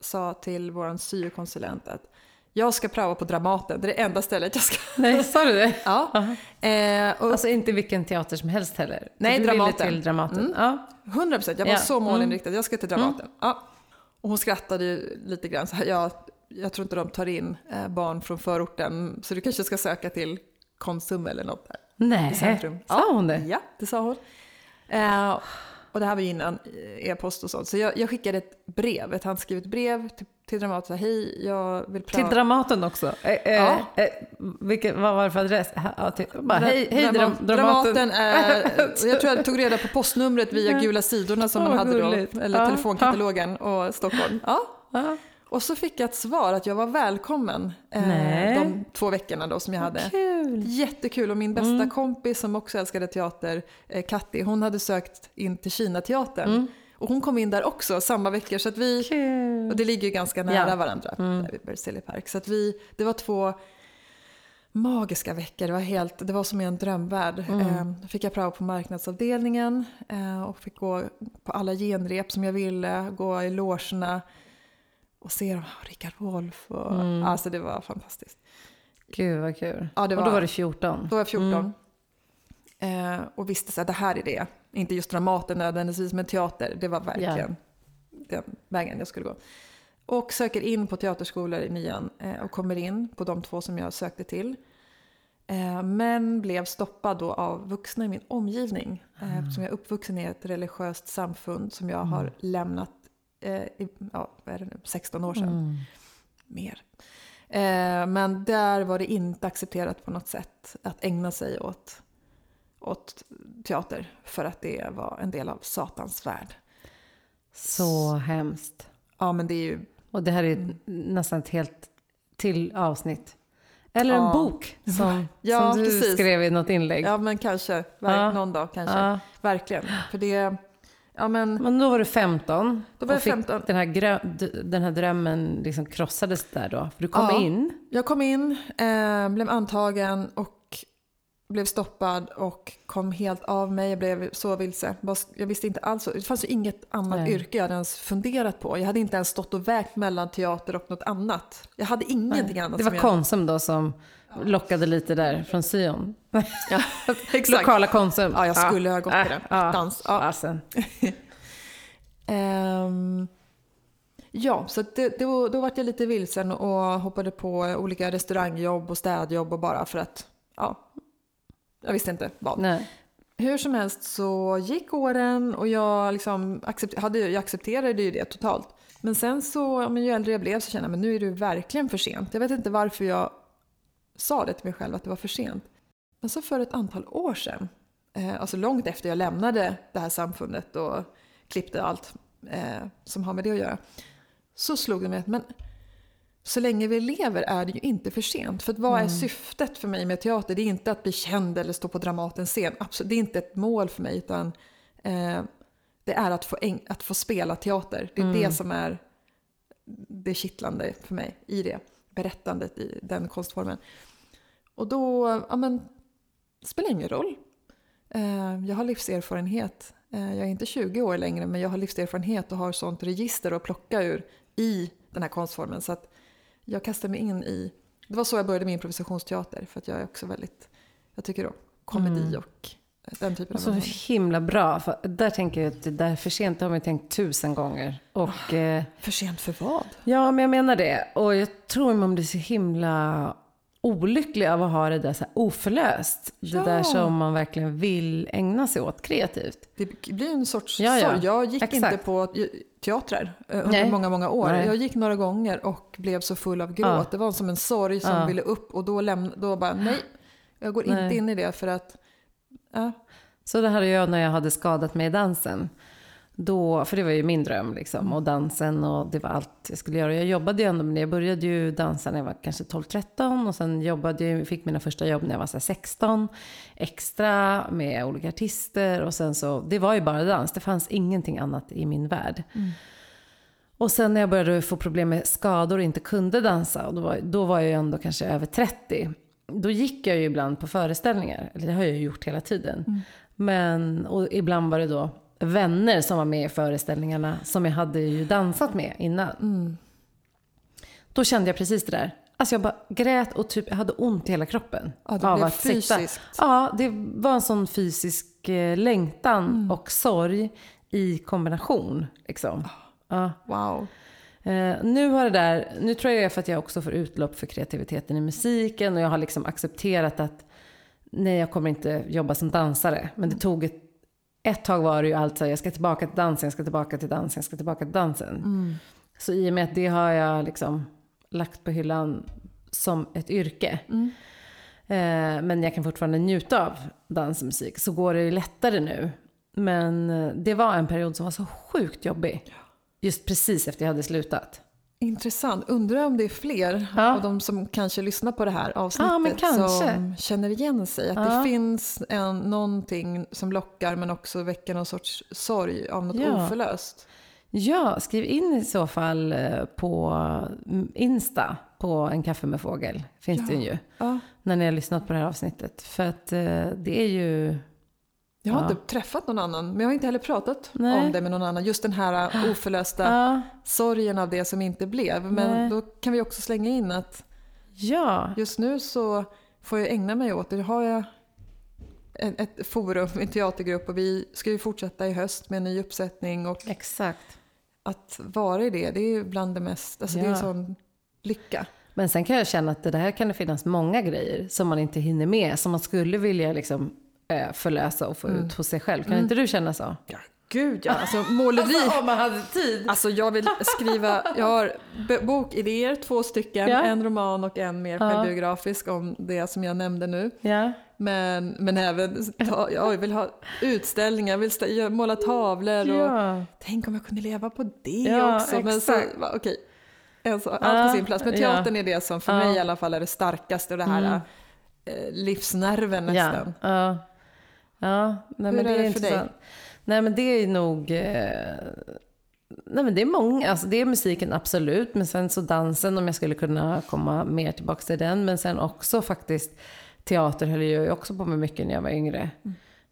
S2: sa till vår syokonsulent att jag ska praoa på Dramaten, det är det enda stället jag ska...
S1: Nej, sa du det?
S2: Ja. Eh, och
S1: Alltså inte vilken teater som helst heller?
S2: Nej,
S1: du
S2: Dramaten.
S1: till Dramaten.
S2: Mm.
S1: Ja.
S2: 100 procent, jag var
S1: Ja,
S2: så målinriktad. Jag ska till Dramaten. Ja. Och hon skrattade ju lite grann så här, jag, jag tror inte de tar in eh, barn från förorten så du kanske ska söka till Konsum eller något där.
S1: Nej, sa hon det?
S2: Ja, det sa hon. Eh, och det här var ju innan e-post och sånt. Så jag, jag skickade ett brev, ett handskrivet brev till, till Dramaten. Hej, jag vill prata.
S1: Till Dramaten också? Eh, eh,
S2: Ja.
S1: eh, vilket, vad var det för adress? Ja, till, bara, hej, hej
S2: Drama-
S1: Dram, Dramaten.
S2: Dramaten är, jag tror jag tog reda på postnumret via gula sidorna som
S1: Åh,
S2: man hade då,
S1: gulligt.
S2: eller
S1: Ja.
S2: telefonkatalogen och Stockholm. Ja. Och så fick jag ett svar att jag var välkommen eh, de två veckorna då som jag hade.
S1: Kul.
S2: Jättekul och min bästa
S1: Mm.
S2: kompis som också älskade teater, eh, Katti, hon hade sökt in till Kinateatern.
S1: Mm.
S2: Och hon kom in där också samma vecka så att vi,
S1: Kul.
S2: och det ligger ju ganska nära
S1: Ja.
S2: varandra
S1: Mm.
S2: där vid Berzelii park. Så att vi, det var två magiska veckor, det var, helt, det var som i en drömvärld.
S1: Mm.
S2: Eh, fick jag prao på marknadsavdelningen eh, och fick gå på alla genrep som jag ville, gå i logerna och se dem, Rickard Wolff. Och,
S1: Mm.
S2: Alltså det var fantastiskt.
S1: Gud vad kul.
S2: Ja, det
S1: Och då
S2: var-
S1: var du 14?
S2: Då var jag 14.
S1: Mm.
S2: Eh, och visste att det här är det. Inte just Dramaten nödvändigtvis, men teater. Det var verkligen den vägen jag skulle gå. Och söker in på teaterskolor i nian eh, och kommer in på de två som jag sökte till. Eh, men blev stoppad då av vuxna i min omgivning. Eh, eftersom jag är uppvuxen i ett religiöst samfund som jag har lämnat eh, i, ja, vad är det nu, 16 år sedan
S1: Mm.
S2: mer. Eh, men där var det inte accepterat på något sätt att ägna sig åt, åt teater för att det var en del av Satans värld.
S1: Så hemskt.
S2: Ja, men det är ju...
S1: Och det här är ett- nästan ett helt till avsnitt. Eller en
S2: Ja.
S1: bok som,
S2: Ja,
S1: som du
S2: precis.
S1: skrev i något inlägg.
S2: Ja, men kanske. Ver-
S1: Ja.
S2: Någon dag kanske. Verkligen. För det... Ja, men...
S1: Men då var du 15.
S2: Då var jag
S1: och fick
S2: 15.
S1: Den här, den här drömmen liksom krossades där då. För du kom
S2: Ja.
S1: in.
S2: Jag kom in, eh, blev antagen och blev stoppad och kom helt av mig. Jag blev så vilse. Jag visste inte alls. Det fanns ju inget annat
S1: Nej.
S2: yrke jag hade ens funderat på. Jag hade inte ens stått och vägt mellan teater och något annat. Jag hade ingenting annat
S1: Det var. Konsum då som lockade lite där från Sion.
S2: Ja.
S1: Lokala Konsum.
S2: Ja, jag skulle ha gått på det.
S1: ja.
S2: Dans. Ja. Ehm, ja, så att det, då, då var jag lite vilsen och hoppade på olika restaurangjobb och städjobb och bara för att, ja, jag visste inte vad.
S1: Nej.
S2: Hur som helst så gick åren och jag, liksom accept, hade, jag accepterade ju det totalt. Men sen så, ja, men ju äldre jag blev så kände jag men nu är det verkligen för sent. Jag vet inte varför jag sa det till mig själv att det var för sent. Men så för ett antal år sedan, eh, alltså långt efter jag lämnade det här samfundet och klippte allt eh, som har med det att göra, så slog det mig att men, så länge vi lever är det ju inte för sent. För vad är syftet för mig med teater? Det är inte att bli känd eller stå på Dramatens scen. Absolut, det är inte ett mål för mig utan eh, det är att få, att få spela teater. Det är det som är det kittlande för mig i det berättandet i den konstformen. Och då, ja men, spelar ingen roll. Eh, jag har livserfarenhet. Eh, jag är inte 20 år längre men jag har livserfarenhet och har sånt register att plocka ur i den här konstformen. Så att jag kastar mig in i, det var så jag började med improvisationsteater för att jag är också väldigt, jag tycker om komedi och den typen av
S1: Så himla bra. För där tänker jag att det där för sent det har man tänkt tusen gånger. Och, eh,
S2: För sent för vad?
S1: ja, men jag menar det. Och jag tror man blir så himla olycklig av att ha det där så oförlöst.
S2: Ja.
S1: Det där som man verkligen vill ägna sig åt kreativt.
S2: Det blir en sorts
S1: Ja, ja.
S2: sorg. Jag gick
S1: Exakt.
S2: inte på teatrar eh, under
S1: Nej.
S2: många, många år.
S1: Nej.
S2: Jag gick några gånger och blev så full av gråt.
S1: Ja.
S2: Det var som en sorg som ville upp och då, lämna, då bara nej, jag går
S1: Nej.
S2: inte in i det för att ja,
S1: Så det hade jag när jag hade skadat mig i dansen. Då, för det var ju min dröm liksom. Och dansen och det var allt jag skulle göra. Jag jobbade ju ändå med det. Jag började ju dansa när jag var kanske 12-13. Och sen jobbade jag, fick mina första jobb när jag var så här 16. Extra med olika artister. Och sen så, det var ju bara dans. Det fanns ingenting annat i min värld. Och sen när jag började få problem med skador och inte kunde dansa. Och då, var, då var jag ju ändå kanske över 30. Då gick jag ju ibland på föreställningar. Eller det har jag ju gjort hela tiden. Men, och ibland var det då vänner som var med i föreställningarna som jag hade ju dansat med innan. Då kände jag precis det där. Alltså jag bara grät och typ, jag hade ont i hela kroppen.
S2: Ja, det blev
S1: sitta.
S2: fysiskt.
S1: Ja, det var en sån fysisk eh, längtan och sorg i kombination. Liksom. Ja.
S2: Wow.
S1: Eh, nu har det där, nu tror jag för att jag också får utlopp för kreativiteten i musiken och jag har liksom accepterat att nej, jag kommer inte jobba som dansare. Men det tog ett, ett tag var det ju alltså, jag ska tillbaka till dansen, jag ska tillbaka till dansen, jag ska tillbaka till dansen. Så i och med att det har jag liksom lagt på hyllan som ett yrke. Eh, men jag kan fortfarande njuta av dans och musik. Så går det ju lättare nu. Men eh, det var en period som var så sjukt jobbig. Just precis efter jag hade slutat.
S2: Intressant. Undrar om det är fler
S1: Ja.
S2: av de som kanske lyssnar på det här avsnittet
S1: Ja,
S2: som känner igen sig. Att
S1: Ja.
S2: det finns en, någonting som lockar men också väcker någon sorts sorg av något
S1: Ja.
S2: oförlöst.
S1: Ja, skriv in i så fall eh, på Insta på En kaffe med fågel. Finns det ju.
S2: Ja.
S1: När ni har lyssnat på det här avsnittet. För att eh, det är ju...
S2: Jag har
S1: Ja.
S2: inte träffat någon annan, men jag har inte heller pratat
S1: Nej.
S2: om det med någon annan. Just den här oförlösta
S1: Ja,
S2: sorgen av det som inte blev. Men
S1: Nej.
S2: då kan vi också slänga in att
S1: ja,
S2: just nu så får jag ägna mig åt det. Har jag ett, forum, en teatergrupp och vi ska ju fortsätta i höst med en ny uppsättning. Och
S1: exakt.
S2: att vara i det, det är ju bland det mest, alltså det är
S1: Ja.
S2: en sån lycka.
S1: Men sen kan jag känna att det där kan det finnas många grejer som man inte hinner med. Som man skulle vilja liksom, eh, förlösa och få ut hos sig själv. Kan inte du känna så?
S2: Ja, gud ja, alltså måleri.
S1: om man hade tid.
S2: Alltså jag vill skriva, jag har bokidéer, två stycken,
S1: Ja.
S2: en roman och en mer
S1: Ja.
S2: självbiografisk om det som jag nämnde nu.
S1: Ja.
S2: Men, men även, ta, ja, jag vill ha utställningar, jag vill stä- jag måla tavlor och
S1: Ja.
S2: tänk om jag kunde leva på det
S1: Ja,
S2: också. Men så, okej, alltså,
S1: Ja,
S2: allt på sin plats. Men
S1: ja.
S2: teatern är det som för
S1: Ja.
S2: mig i alla fall är det starkaste och det här eh, livsnerven nästan.
S1: Ja, nej,
S2: Hur
S1: men det
S2: är det för dig?
S1: intressant. Nej men det är nog... Eh, nej men det är många, alltså det är musiken absolut. Men sen så dansen om jag skulle kunna komma mer tillbaka till den. Men sen också faktiskt teater höll jag ju också på med mycket när jag var yngre.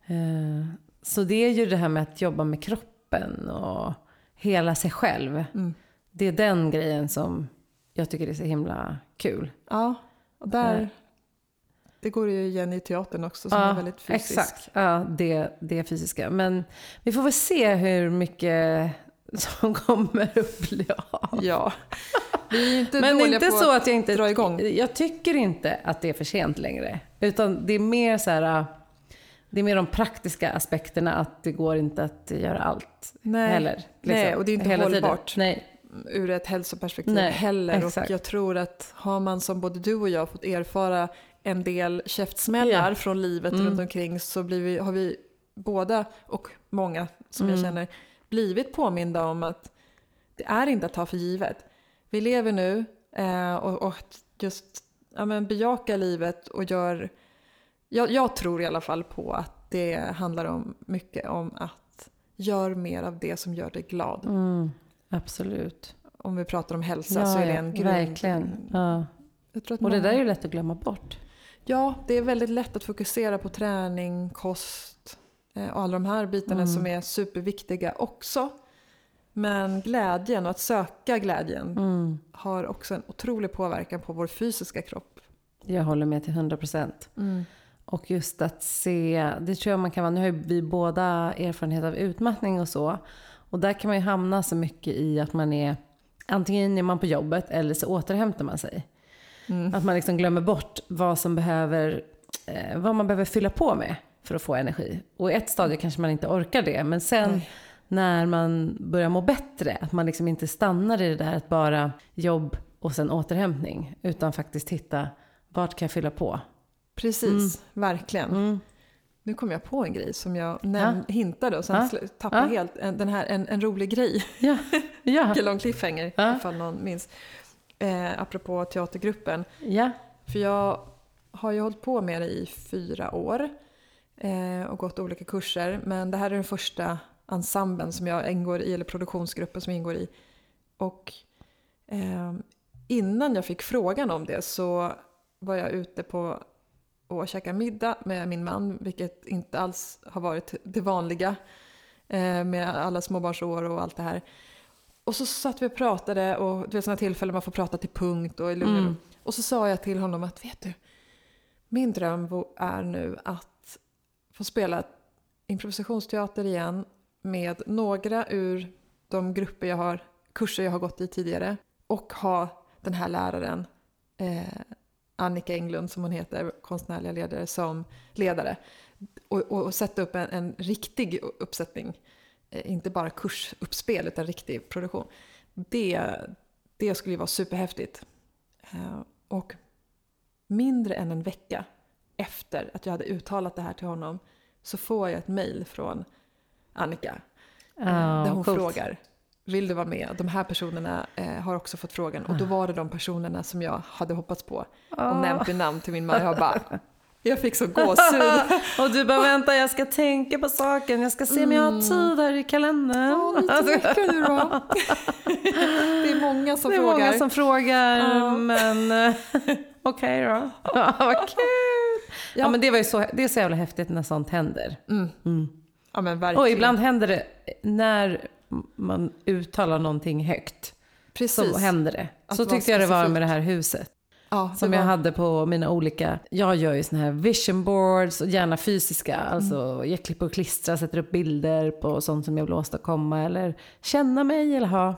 S1: Eh, så det är ju det här med att jobba med kroppen och hela sig själv.
S2: Mm.
S1: Det är den grejen som jag tycker är så himla kul.
S2: Ja, och där,
S1: Ja.
S2: Det går ju igen i teatern också som är väldigt fysisk.
S1: Exakt, ja, det, det fysiska. Men vi får väl se hur mycket som kommer att bli av.
S2: Ja, vi är inte
S1: Men inte så att jag inte...
S2: dra igång.
S1: Jag tycker inte att det är för sent längre. Utan det är mer så här... Det är mer de praktiska aspekterna att det går inte att göra allt
S2: Nej.
S1: heller. liksom,
S2: Nej, och det är inte
S1: hela tiden.
S2: hållbart.
S1: Nej,
S2: ur ett hälsoperspektiv
S1: Nej,
S2: heller.
S1: exakt.
S2: Och jag tror att har man som både du och jag fått erfara en del käftsmällar
S1: Ja.
S2: från livet
S1: Mm.
S2: runt omkring så vi, har vi båda och många som jag
S1: Mm.
S2: känner blivit påminda om att det är inte att ta för givet. Vi lever nu eh, och, och just ja, men bejaka livet och gör... Jag, jag tror i alla fall på att det handlar om mycket om att gör mer av det som gör dig glad.
S1: mm, absolut.
S2: Om vi pratar om hälsa så är det en grund.
S1: Verkligen. Ja.
S2: Jag
S1: Och det där är ju lätt att glömma bort.
S2: Ja, det är väldigt lätt att fokusera på träning, kost eh, och alla de här bitarna
S1: Mm.
S2: som är superviktiga också. Men glädjen och att söka glädjen
S1: Mm.
S2: har också en otrolig påverkan på vår fysiska kropp.
S1: Jag håller med till 100 procent. Och just att se, det tror jag man kan vara, nu har ju vi båda erfarenhet av utmattning och så. Och där kan man ju hamna så mycket i att man är, antingen är man på jobbet eller så återhämtar man sig.
S2: Mm.
S1: Att man liksom glömmer bort vad som behöver, eh, vad man behöver fylla på med för att få energi. Och i ett stadie kanske man inte orkar det, men sen
S2: Nej.
S1: när man börjar må bättre, att man liksom inte stannar i det där att bara jobb och sen återhämtning, utan faktiskt hitta vart kan jag fylla på?
S2: Precis, verkligen.
S1: Mm.
S2: Nu kom jag på en grej som jag näm- hintade och sen
S1: Ja.
S2: tappade
S1: Ja.
S2: helt. En, den här, en, en rolig grej.
S1: Ja, ja,
S2: Vilken lång cliffhanger,
S1: Ja.
S2: ifall någon minns. Eh, apropå teatergruppen.
S1: ja.
S2: För jag har ju hållit på med det i fyra år eh, och gått olika kurser. Men det här är den första ensemblen som jag ingår i, eller produktionsgruppen som jag ingår i. Och eh, innan jag fick frågan om det så var jag ute på och käka middag med min man, vilket inte alls har varit det vanliga eh, med alla småbarnsår och allt det här. Och så satt vi och pratade och du vet sådana tillfällen man får prata till punkt och i lugn.
S1: Mm.
S2: Och så sa jag till honom att vet du, min dröm är nu att få spela improvisationsteater igen med några ur de grupper jag har kurser jag har gått i tidigare och ha den här läraren, eh, Annika Englund som hon heter, konstnärliga ledare, som ledare. Och, och, och sätta upp en, en riktig uppsättning, inte bara kursuppspel utan riktig produktion. Det, det skulle ju vara superhäftigt. Eh, och mindre än en vecka efter att jag hade uttalat det här till honom så får jag ett mejl från Annika.
S1: Ja,
S2: där hon
S1: coolt.
S2: frågar, vill du vara med? De här personerna eh, har också fått frågan. Och då var det de personerna som jag hade hoppats på. Och
S1: Ah.
S2: nämnt vid namn till min man. Jag bara, jag fick så gåshud.
S1: Och du bara vänta jag ska tänka på saken, jag ska se om jag har tid här i kalendern.
S2: Ja, lite nu då. Det är många som
S1: det är
S2: frågar.
S1: många som frågar
S2: Ja.
S1: men eh, okej då. Ja, vad kul. Ja.
S2: Ja.
S1: men det, var ju så, det är så jävla häftigt när sånt händer.
S2: Mm. Ja men verkligen.
S1: Och ibland händer det när man uttalar någonting högt.
S2: Precis.
S1: Så händer det.
S2: Att
S1: Så tyckte jag det var med det här huset.
S2: Ja,
S1: Som
S2: var,
S1: jag hade på mina olika, jag gör ju såna här vision boards och gärna fysiska. Alltså jag klipper och klistrar, sätter upp bilder på sånt som jag vill åstadkomma eller känna mig eller ha.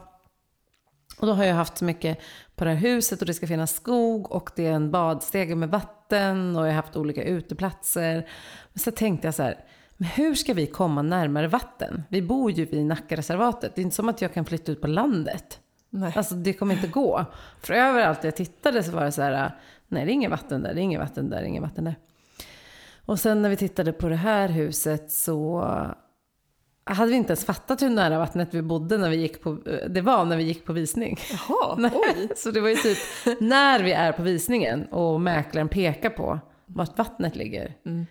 S1: Och då har jag haft så mycket på det här huset och det ska finnas skog och det är en badstege med vatten och jag har haft olika uteplatser. Men så tänkte jag så här, men hur ska vi komma närmare vatten? Vi bor ju vid Nackareservatet. Det är inte som att jag kan flytta ut på landet.
S2: Nej.
S1: Alltså det kommer inte gå. För överallt jag tittade så var det så här, nej det är inget vatten där, det är inget vatten där, det är inget vatten där. Och sen när vi tittade på det här huset så hade vi inte ens fattat hur nära vattnet vi bodde när vi gick på, det var när vi gick på visning.
S2: Jaha,
S1: Nej,
S2: oj.
S1: Så det var ju typ när vi är på visningen och mäklaren pekar på vart vattnet ligger.
S2: Mm.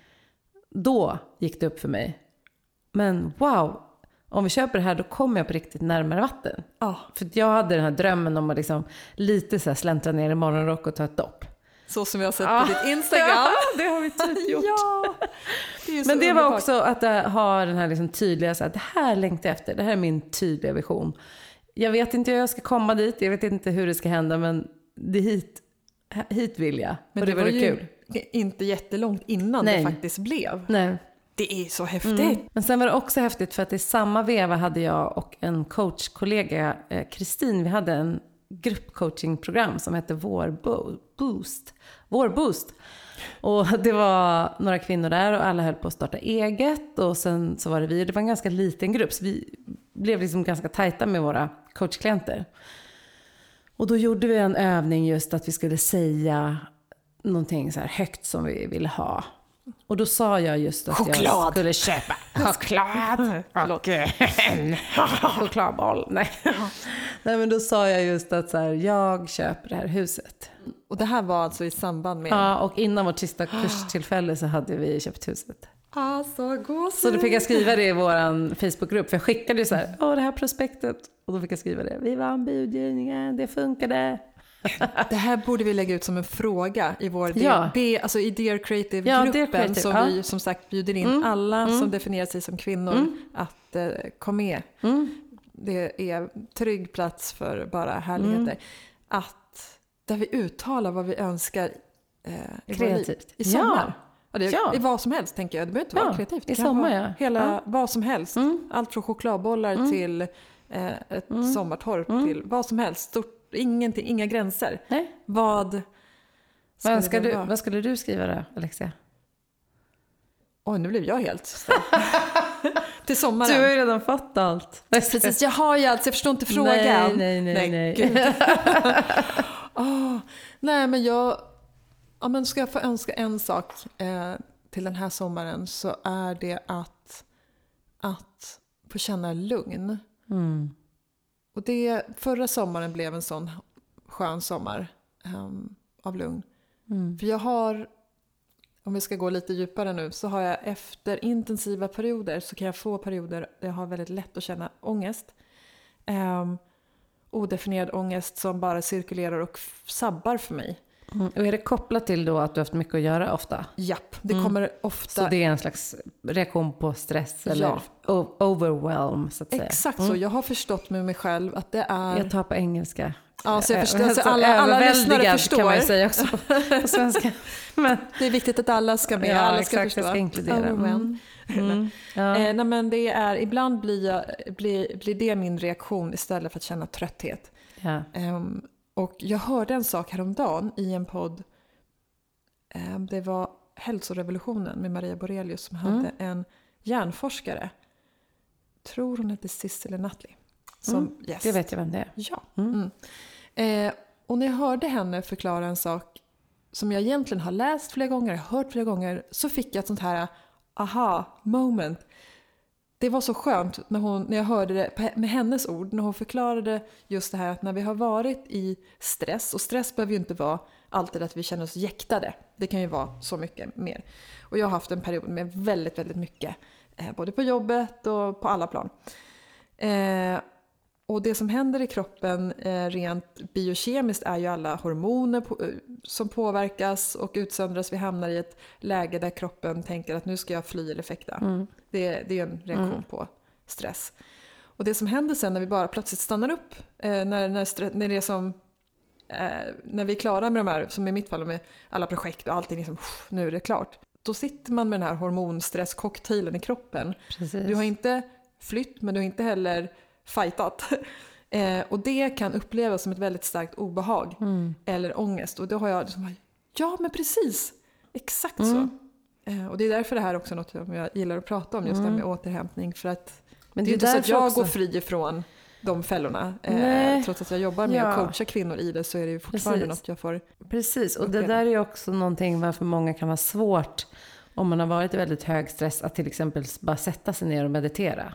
S1: Då gick det upp för mig. Men wow, om vi köper det här då kommer jag på riktigt närmare vatten.
S2: Ja,
S1: För jag hade den här drömmen om att liksom lite så släntra ner i morgonrock och ta ett dopp.
S2: så som jag har sett på ditt Instagram.
S1: det har vi typ gjort.
S2: ja, det
S1: Men det var
S2: underbart.
S1: också att det har den här liksom tydliga, så här, det här längtar jag efter, det här är min tydliga vision. Jag vet inte hur jag ska komma dit, jag vet inte hur det ska hända, men det är hit, hit vill jag.
S2: Men
S1: och det,
S2: det var
S1: vore
S2: ju
S1: kul.
S2: inte jättelångt innan
S1: Nej.
S2: det faktiskt blev.
S1: Nej.
S2: Det är så häftigt.
S1: Mm. Men sen var det också häftigt för att i samma veva hade jag och en coachkollega, eh, Kristin, vi hade en gruppcoachingprogram som hette Vår Bo- Boost. Vår Boost. Och det var några kvinnor där och alla höll på att starta eget och sen så var det vi. Det var en ganska liten grupp så vi blev liksom ganska tajta med våra coachklienter. Och då gjorde vi en övning just att vi skulle säga någonting så här högt som vi ville ha. Och då sa jag just att jag
S2: Choklad.
S1: skulle köpa choklad och en chokladboll. Nej. Nej, men då sa jag just att så här, jag köper det här huset.
S2: Och det här var alltså i samband med...
S1: Ja, och innan vårt sista kurstillfälle så hade vi köpt huset.
S2: Alltså gåshud.
S1: Så då fick jag skriva det i vår Facebookgrupp, för jag skickade ju så här, åh det här prospektet. Och då fick jag skriva det, vi vann budgivningen, det funkade.
S2: Det här borde vi lägga ut som en fråga i vår
S1: Ja.
S2: det, alltså i Dear
S1: Ja,
S2: Creative-gruppen
S1: Dear Creative,
S2: som
S1: ja.
S2: vi som sagt bjuder in
S1: Mm,
S2: alla
S1: mm.
S2: som definierar sig som kvinnor
S1: Mm.
S2: att eh, komma med.
S1: Mm.
S2: Det är trygg plats för bara härligheter.
S1: Mm.
S2: Att där vi uttalar vad vi önskar eh, i.
S1: Kreativt.
S2: I sommar.
S1: Ja.
S2: Ja, det
S1: Ja.
S2: I vad som helst tänker jag. Det behöver inte vara
S1: Ja,
S2: kreativt. Det
S1: i sommar,
S2: vara
S1: ja.
S2: Hela,
S1: Ja.
S2: vad som helst.
S1: Mm.
S2: Allt från chokladbollar
S1: Mm.
S2: till eh, ett
S1: Mm.
S2: sommartorp
S1: Mm.
S2: till vad som helst. Stort, ingenting, inga gränser.
S1: Nej.
S2: Vad
S1: Vad,
S2: skulle
S1: önskar
S2: det
S1: du, vad skulle du skriva då, Alexia?
S2: Oj, nu blev jag helt. Till sommaren.
S1: Du har ju redan fått allt.
S2: Precis, jag har ju allt så jag förstår inte frågan.
S1: Nej, nej, nej. nej.
S2: gud. Åh, nej, men jag... Ja, men ska jag få önska en sak eh, till den här sommaren så är det att, att få känna lugn.
S1: Mm.
S2: Och det, förra sommaren blev en sån skön sommar ehm, av lugn.
S1: Mm.
S2: För jag har, om vi ska gå lite djupare nu, så har jag efter intensiva perioder så kan jag få perioder där jag har väldigt lätt att känna ångest. Um, odefinierad ångest som bara cirkulerar och sabbar för mig.
S1: Mm. Och är det kopplat till då att du har haft mycket att göra ofta?
S2: Japp, det kommer ofta...
S1: Så det är en slags reaktion på stress eller
S2: Ja.
S1: overwhelm så att säga?
S2: Exakt så. Jag har förstått med mig själv att det är...
S1: Jag tar på engelska.
S2: Ja, så jag
S1: Eh,
S2: förstår, alltså,
S1: så
S2: alla, alla lyssnare förstår.
S1: kan man ju säga också på, svenska. Men,
S2: Det är viktigt att alla ska med,
S1: Ja,
S2: alla ska
S1: exakt,
S2: förstå.
S1: ska inkludera.
S2: Overwhelmed.
S1: mm, ja.
S2: Eh, nej, men det är, ibland blir, jag, blir, blir det min reaktion istället för att känna trötthet.
S1: ja.
S2: Ehm, och jag hörde en sak häromdagen i en podd. Ehm, det var Hälsorevolutionen med Maria Borelius som
S1: Mm.
S2: hade en hjärnforskare. Tror hon hette Cicely Nutley. Som gäst.
S1: Det vet jag vem det är.
S2: Ja.
S1: Mm.
S2: Mm. Eh, och när jag hörde henne förklara en sak som jag egentligen har läst flera gånger, hört flera gånger, så fick jag ett sånt här aha moment. Det var så skönt när, hon, när jag hörde det med hennes ord, när hon förklarade just det här att när vi har varit i stress, och stress behöver ju inte vara alltid att vi känner oss jäktade. Det kan ju vara så mycket mer. Och jag har haft en period med väldigt, väldigt mycket, eh, både på jobbet och på alla plan. Eh, och det som händer i kroppen eh, rent biokemiskt är ju alla hormoner på, eh, som påverkas och utsöndras. Vi hamnar i ett läge där kroppen tänker att nu ska jag fly eller fäkta.
S1: Mm.
S2: Det, det är en reaktion på stress. Och det som händer sen när vi bara plötsligt stannar upp, eh, när, när, när det är som eh, när vi är klara med de här, som i mitt fall med alla projekt och allting, liksom, nu är det klart. Då sitter man med den här hormonstresscocktailen i kroppen
S1: Precis.
S2: du har inte flytt men du har inte heller fightat. Eh, och det kan upplevas som ett väldigt starkt obehag
S1: Mm.
S2: eller ångest. Och då har jag liksom, ja men precis, exakt
S1: Mm.
S2: så. Eh, och det är därför det här också är något som jag gillar att prata om, just det här med återhämtning. För att
S1: Men
S2: det är inte så att jag
S1: också-
S2: går fri ifrån de fällorna. Eh,
S1: Nej.
S2: trots att jag jobbar med
S1: Ja.
S2: att coacha kvinnor i det så är det ju fortfarande
S1: Precis.
S2: något jag får
S1: Precis, och det där är ju också någonting varför många kan vara svårt om man har varit i väldigt hög stress att till exempel bara sätta sig ner och meditera.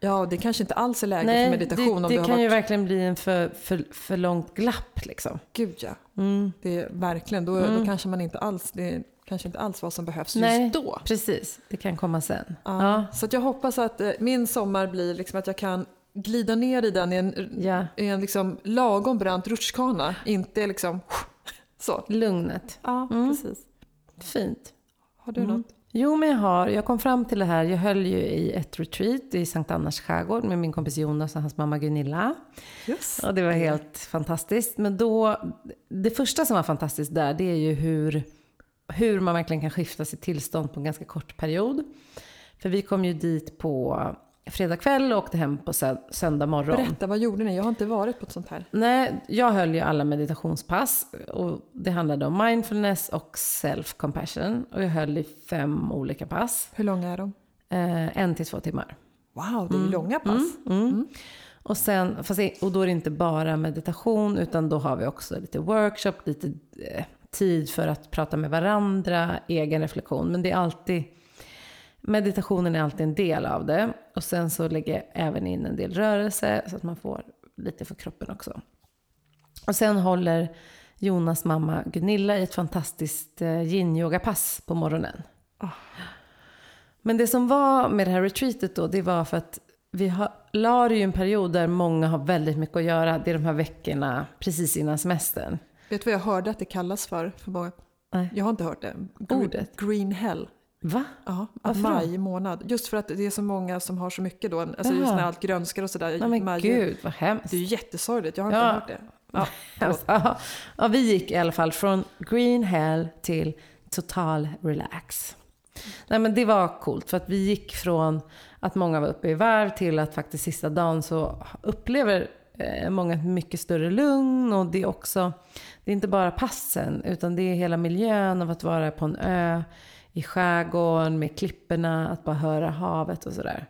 S2: Ja, och det kanske inte alls är läge för meditation
S1: det, det
S2: har
S1: kan
S2: varit...
S1: ju verkligen bli en för, för, för långt glapp liksom.
S2: Gud ja,
S1: Mm.
S2: det är verkligen. Då, då kanske man inte alls... Det kanske inte alls vad som behövs
S1: Nej.
S2: just då.
S1: Precis, det kan komma sen.
S2: Ja.
S1: Ja.
S2: Så att jag hoppas att eh, min sommar blir liksom att jag kan glida ner i den i en,
S1: Ja.
S2: i en liksom lagom brant rutschkana. Inte liksom så.
S1: Lugnet.
S2: Ja,
S1: Mm.
S2: precis.
S1: Fint.
S2: Har du
S1: Mm.
S2: något?
S1: Jo, men jag har. Jag kom fram till det här. Jag höll ju i ett retreat i Sankt Annas skärgård med min kompis Jonas och hans mamma Gunilla.
S2: Yes.
S1: Och det var helt fantastiskt. Men då, det första som var fantastiskt där, det är ju hur, hur man verkligen kan skifta sitt tillstånd på en ganska kort period. För vi kom ju dit på fredag kväll och åkte hem på sö- söndag morgon.
S2: Berätta, vad gjorde ni? Jag har inte varit på ett sånt här.
S1: Nej, jag höll ju alla meditationspass och det handlade om mindfulness och self-compassion. Och jag höll i fem olika pass,
S2: Hur långa är de?
S1: eh, en till två timmar.
S2: Wow, det är ju långa pass.
S1: Mm. Och, sen, fast det, och då är det inte bara meditation utan då har vi också lite workshop, lite eh, tid för att prata med varandra, egen reflektion. Men det är alltid, meditationen är alltid en del av det. Och sen så lägger jag även in en del rörelse så att man får lite för kroppen också. Och sen håller Jonas mamma Gunilla i ett fantastiskt eh, yin-yoga-pass på morgonen. Men det som var med det här retreatet då, det var för att vi har, la det ju en period där många har väldigt mycket att göra. Det är de här veckorna precis innan semestern.
S2: Vet du vad jag hörde att det kallas för? för många?
S1: Nej.
S2: Jag har inte hört det. Green,
S1: Ordet?
S2: Green hell.
S1: Va?
S2: Ja,
S1: Varför då?
S2: maj månad. Just för att det är så många som har så mycket då. Alltså just när allt grönskar och sådär.
S1: Men
S2: maj-
S1: gud, vad hemskt.
S2: Det är ju jättesorgligt. Jag har inte
S1: Ja.
S2: hört det. Ja,
S1: ja, vi gick i alla fall från green hell till total relax. Nej men det var coolt för att vi gick från att många var uppe i varv till att faktiskt sista dagen så upplever eh, många ett mycket större lugn och det är också, det är inte bara passen utan det är hela miljön av att vara på en ö i skärgården med klipporna, att bara höra havet och sådär.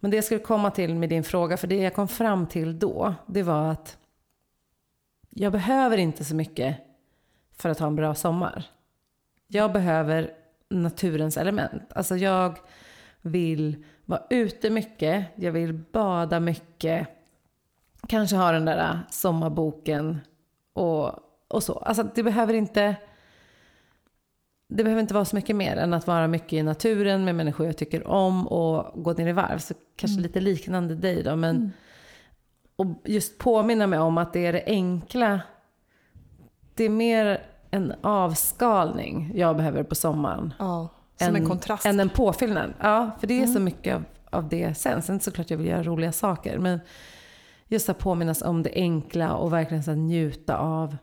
S1: Men det jag skulle komma till med din fråga, för det jag kom fram till då, det var att jag behöver inte så mycket för att ha en bra sommar. Jag behöver naturens element. Alltså jag vill vara ute mycket, jag vill bada mycket, kanske ha den där sommarboken och, och så. Alltså det behöver inte det behöver inte vara så mycket mer än att vara mycket i naturen med människor jag tycker om och gå ner i varv. Så kanske lite liknande dig då. Men, Och just påminna mig om att det är det enkla. Det är mer en avskalning jag behöver på sommaren.
S2: Ja, som en, kontrast.
S1: Än en påfyllnad. Ja, för det är så mycket av, av det sen. Sen såklart jag vill göra roliga saker. Men just att påminnas om det enkla och verkligen så njuta av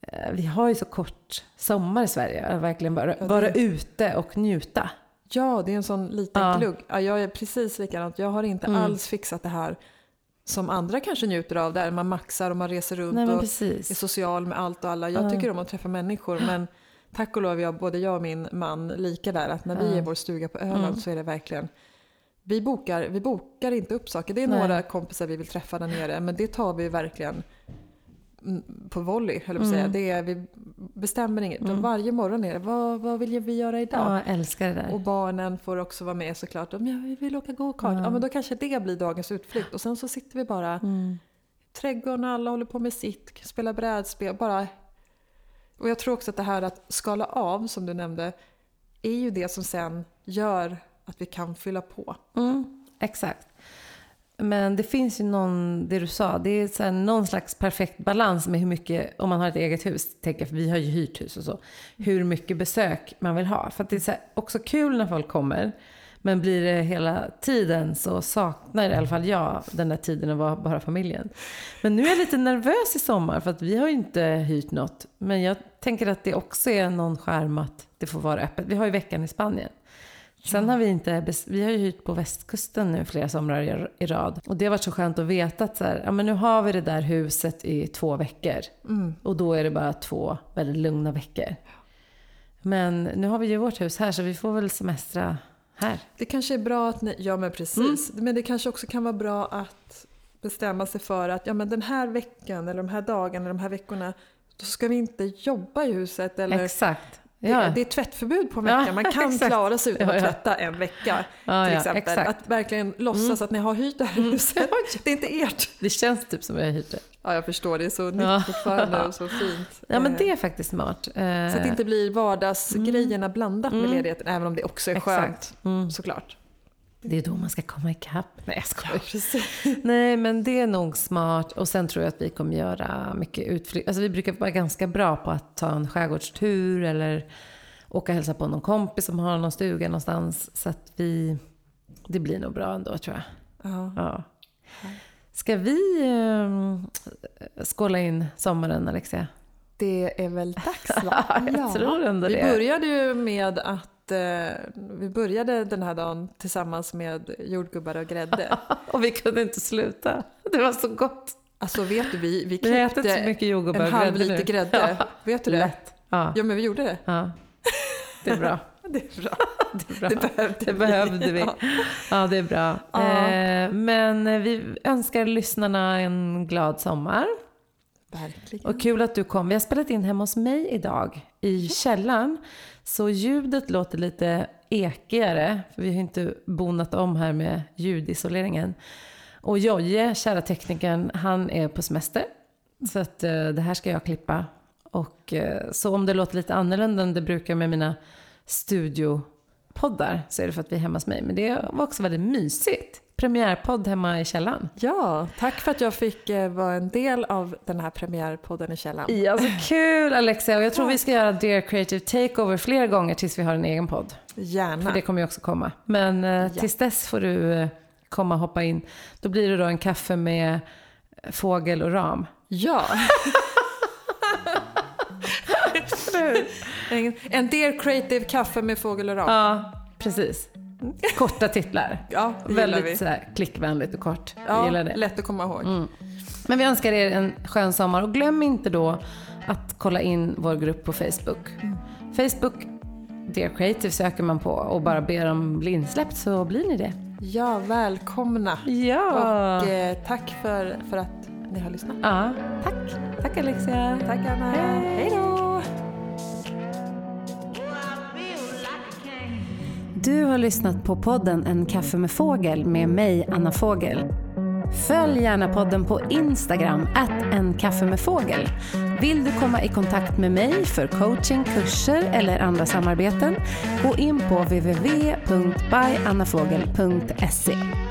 S1: eh, vi har ju så kort sommar i Sverige. Att verkligen bara
S2: det-
S1: vara ute och njuta.
S2: Ja, det är en sån liten
S1: Ja.
S2: glugg. Ja, jag är precis likadant. Jag har inte
S1: Mm.
S2: alls fixat det här som andra kanske njuter av, där man maxar och man reser runt
S1: Nej
S2: och är
S1: precis.
S2: social med allt och alla. Jag
S1: Ja.
S2: tycker om att träffa människor, men tack och lov är både jag och min man lika där, att när vi är i vår stuga på Öland
S1: Mm.
S2: så är det verkligen vi bokar, vi bokar inte upp saker. Det är
S1: Nej.
S2: några kompisar vi vill träffa där nere, men det tar vi verkligen mm, på volley, höll jag.
S1: Mm.
S2: Det är, vi bestämmer inget.
S1: Mm.
S2: Varje morgon är det, vad, vad vill vi göra idag?
S1: Ja, jag älskar det där.
S2: Och barnen får också vara med såklart. Om jag vill åka go-kart,
S1: Ja.
S2: ja men då kanske det blir dagens utflykt. Och sen så sitter vi bara
S1: Mm.
S2: trädgården, alla håller på med sitt, spelar brädspel, bara... Och jag tror också att det här att skala av, som du nämnde, är ju det som sen gör att vi kan fylla på.
S1: Mm, exakt. Men det finns ju någon, det du sa, det är så här någon slags perfekt balans med hur mycket, om man har ett eget hus, tänker jag, för vi har ju hyrt hus och så, hur mycket besök man vill ha. För att det är så här, också kul när folk kommer, men blir det hela tiden så saknar i alla fall jag den där tiden att vara bara familjen. Men nu är jag lite nervös i sommar för att vi har ju inte hyrt något. Men jag tänker att det också är någon skärm att det får vara öppet. Vi har ju veckan i Spanien. Sen har vi inte, vi har ju hyrt på västkusten nu flera somrar i- i rad. Och det har varit så skönt att veta att så här, ja, men nu har vi det där huset i två veckor.
S2: Mm.
S1: Och då är det bara två väldigt lugna veckor. Men nu har vi ju vårt hus här så vi får väl semestra här.
S2: Det kanske är bra att ni, ja men precis,
S1: Mm.
S2: men det kanske också kan vara bra att bestämma sig för att ja men den här veckan eller de här dagarna eller de här veckorna då ska vi inte jobba i huset eller
S1: Exakt.
S2: Det,
S1: Ja,
S2: det är tvättförbud på en
S1: Ja,
S2: vecka. Man kan
S1: exakt.
S2: klara sig utan att tvätta en vecka. till exempel.
S1: exakt. Mm.
S2: Att verkligen låtsas att ni har hyrt det här huset. Det är inte ert.
S1: Det känns typ som jag har hyrt det.
S2: Ja, jag förstår. Det är så nytt fortfarande och så fint.
S1: Ja men
S2: Eh,
S1: det är faktiskt smart. Eh,
S2: Så att det inte blir vardagsgrejerna blandat med
S1: Mm.
S2: ledigheten, även om det också är
S1: Exakt.
S2: skönt.
S1: Mm.
S2: Såklart.
S1: Det är då man ska komma ikapp. Nej jag skojar.
S2: precis.
S1: Nej, men det är nog smart. Och sen tror jag att vi kommer göra mycket utflykt. Alltså vi brukar vara ganska bra på att ta en skärgårdstur eller åka och hälsa på någon kompis som har någon stuga någonstans. Så att vi, det blir nog bra ändå tror jag.
S2: Ja.
S1: Ja. Ska vi eh, skåla in sommaren Alexia?
S2: Det är väl dags va?
S1: Jag tror ändå
S2: Vi
S1: det.
S2: började ju med att eh, vi började den här dagen tillsammans med jordgubbar och grädde.
S1: Och vi kunde inte sluta. Det var så gott.
S2: Alltså vet du, vi, vi
S1: Vi har ätit så
S2: klippte
S1: mycket jordgubbar
S2: en halv liter grädde.
S1: Ja,
S2: Vet du det?
S1: lätt. Ja,
S2: Ja men vi gjorde det.
S1: ja. Det är bra.
S2: Det är bra.
S1: Det är bra.
S2: Det behövde
S1: Det
S2: vi.
S1: behövde vi.
S2: Ja.
S1: Ja, det är bra.
S2: Ja.
S1: Eh, men vi önskar lyssnarna en glad sommar.
S2: Verkligen.
S1: Och kul att du kom. Vi har spelat in hemma hos mig idag i källaren. Så ljudet låter lite ekigare. För vi har inte bonat om här med ljudisoleringen. Och Jojje, kära teknikern, han är på semester. Så att eh, det här ska jag klippa. Och eh, så om det låter lite annorlunda än det brukar med mina studiopoddar så är det för att vi är hemma hos mig. Men det var också väldigt mysigt. Premiärpodd hemma i källaren.
S2: Ja, tack för att jag fick eh, vara en del av den här premiärpodden i källaren.
S1: Ja, så kul Alexia. Och jag tror vi ska göra Dear Creative Takeover fler gånger tills vi har en egen podd.
S2: Gärna.
S1: För det kommer ju också komma. Men eh, tills dess får du eh, komma och hoppa in. Då blir det då en kaffe med fågel och ram.
S2: Ja. en, en Dear Creative kaffe med fågel och ram.
S1: Ja, precis. Korta titlar.
S2: Ja,
S1: Väldigt
S2: vi.
S1: så här, klickvänligt och kort.
S2: Ja,
S1: gillar det.
S2: lätt att komma ihåg.
S1: Men vi önskar er en skön sommar och glöm inte då att kolla in vår grupp på Facebook. Facebook Dear Creative söker man på och bara ber om bli insläppt så blir ni det.
S2: Ja, välkomna.
S1: Ja!
S2: Och eh, tack för, för att ni har lyssnat.
S1: ja, tack. Tack Alexia.
S2: Tack Anna. Hej då!
S1: Du har lyssnat på podden En kaffe med fågel med mig, Anna Fågel. Följ gärna podden på Instagram, att en kaffe med fågel. Vill du komma i kontakt med mig för coaching, kurser eller andra samarbeten? Gå in på www.byannafogel.se.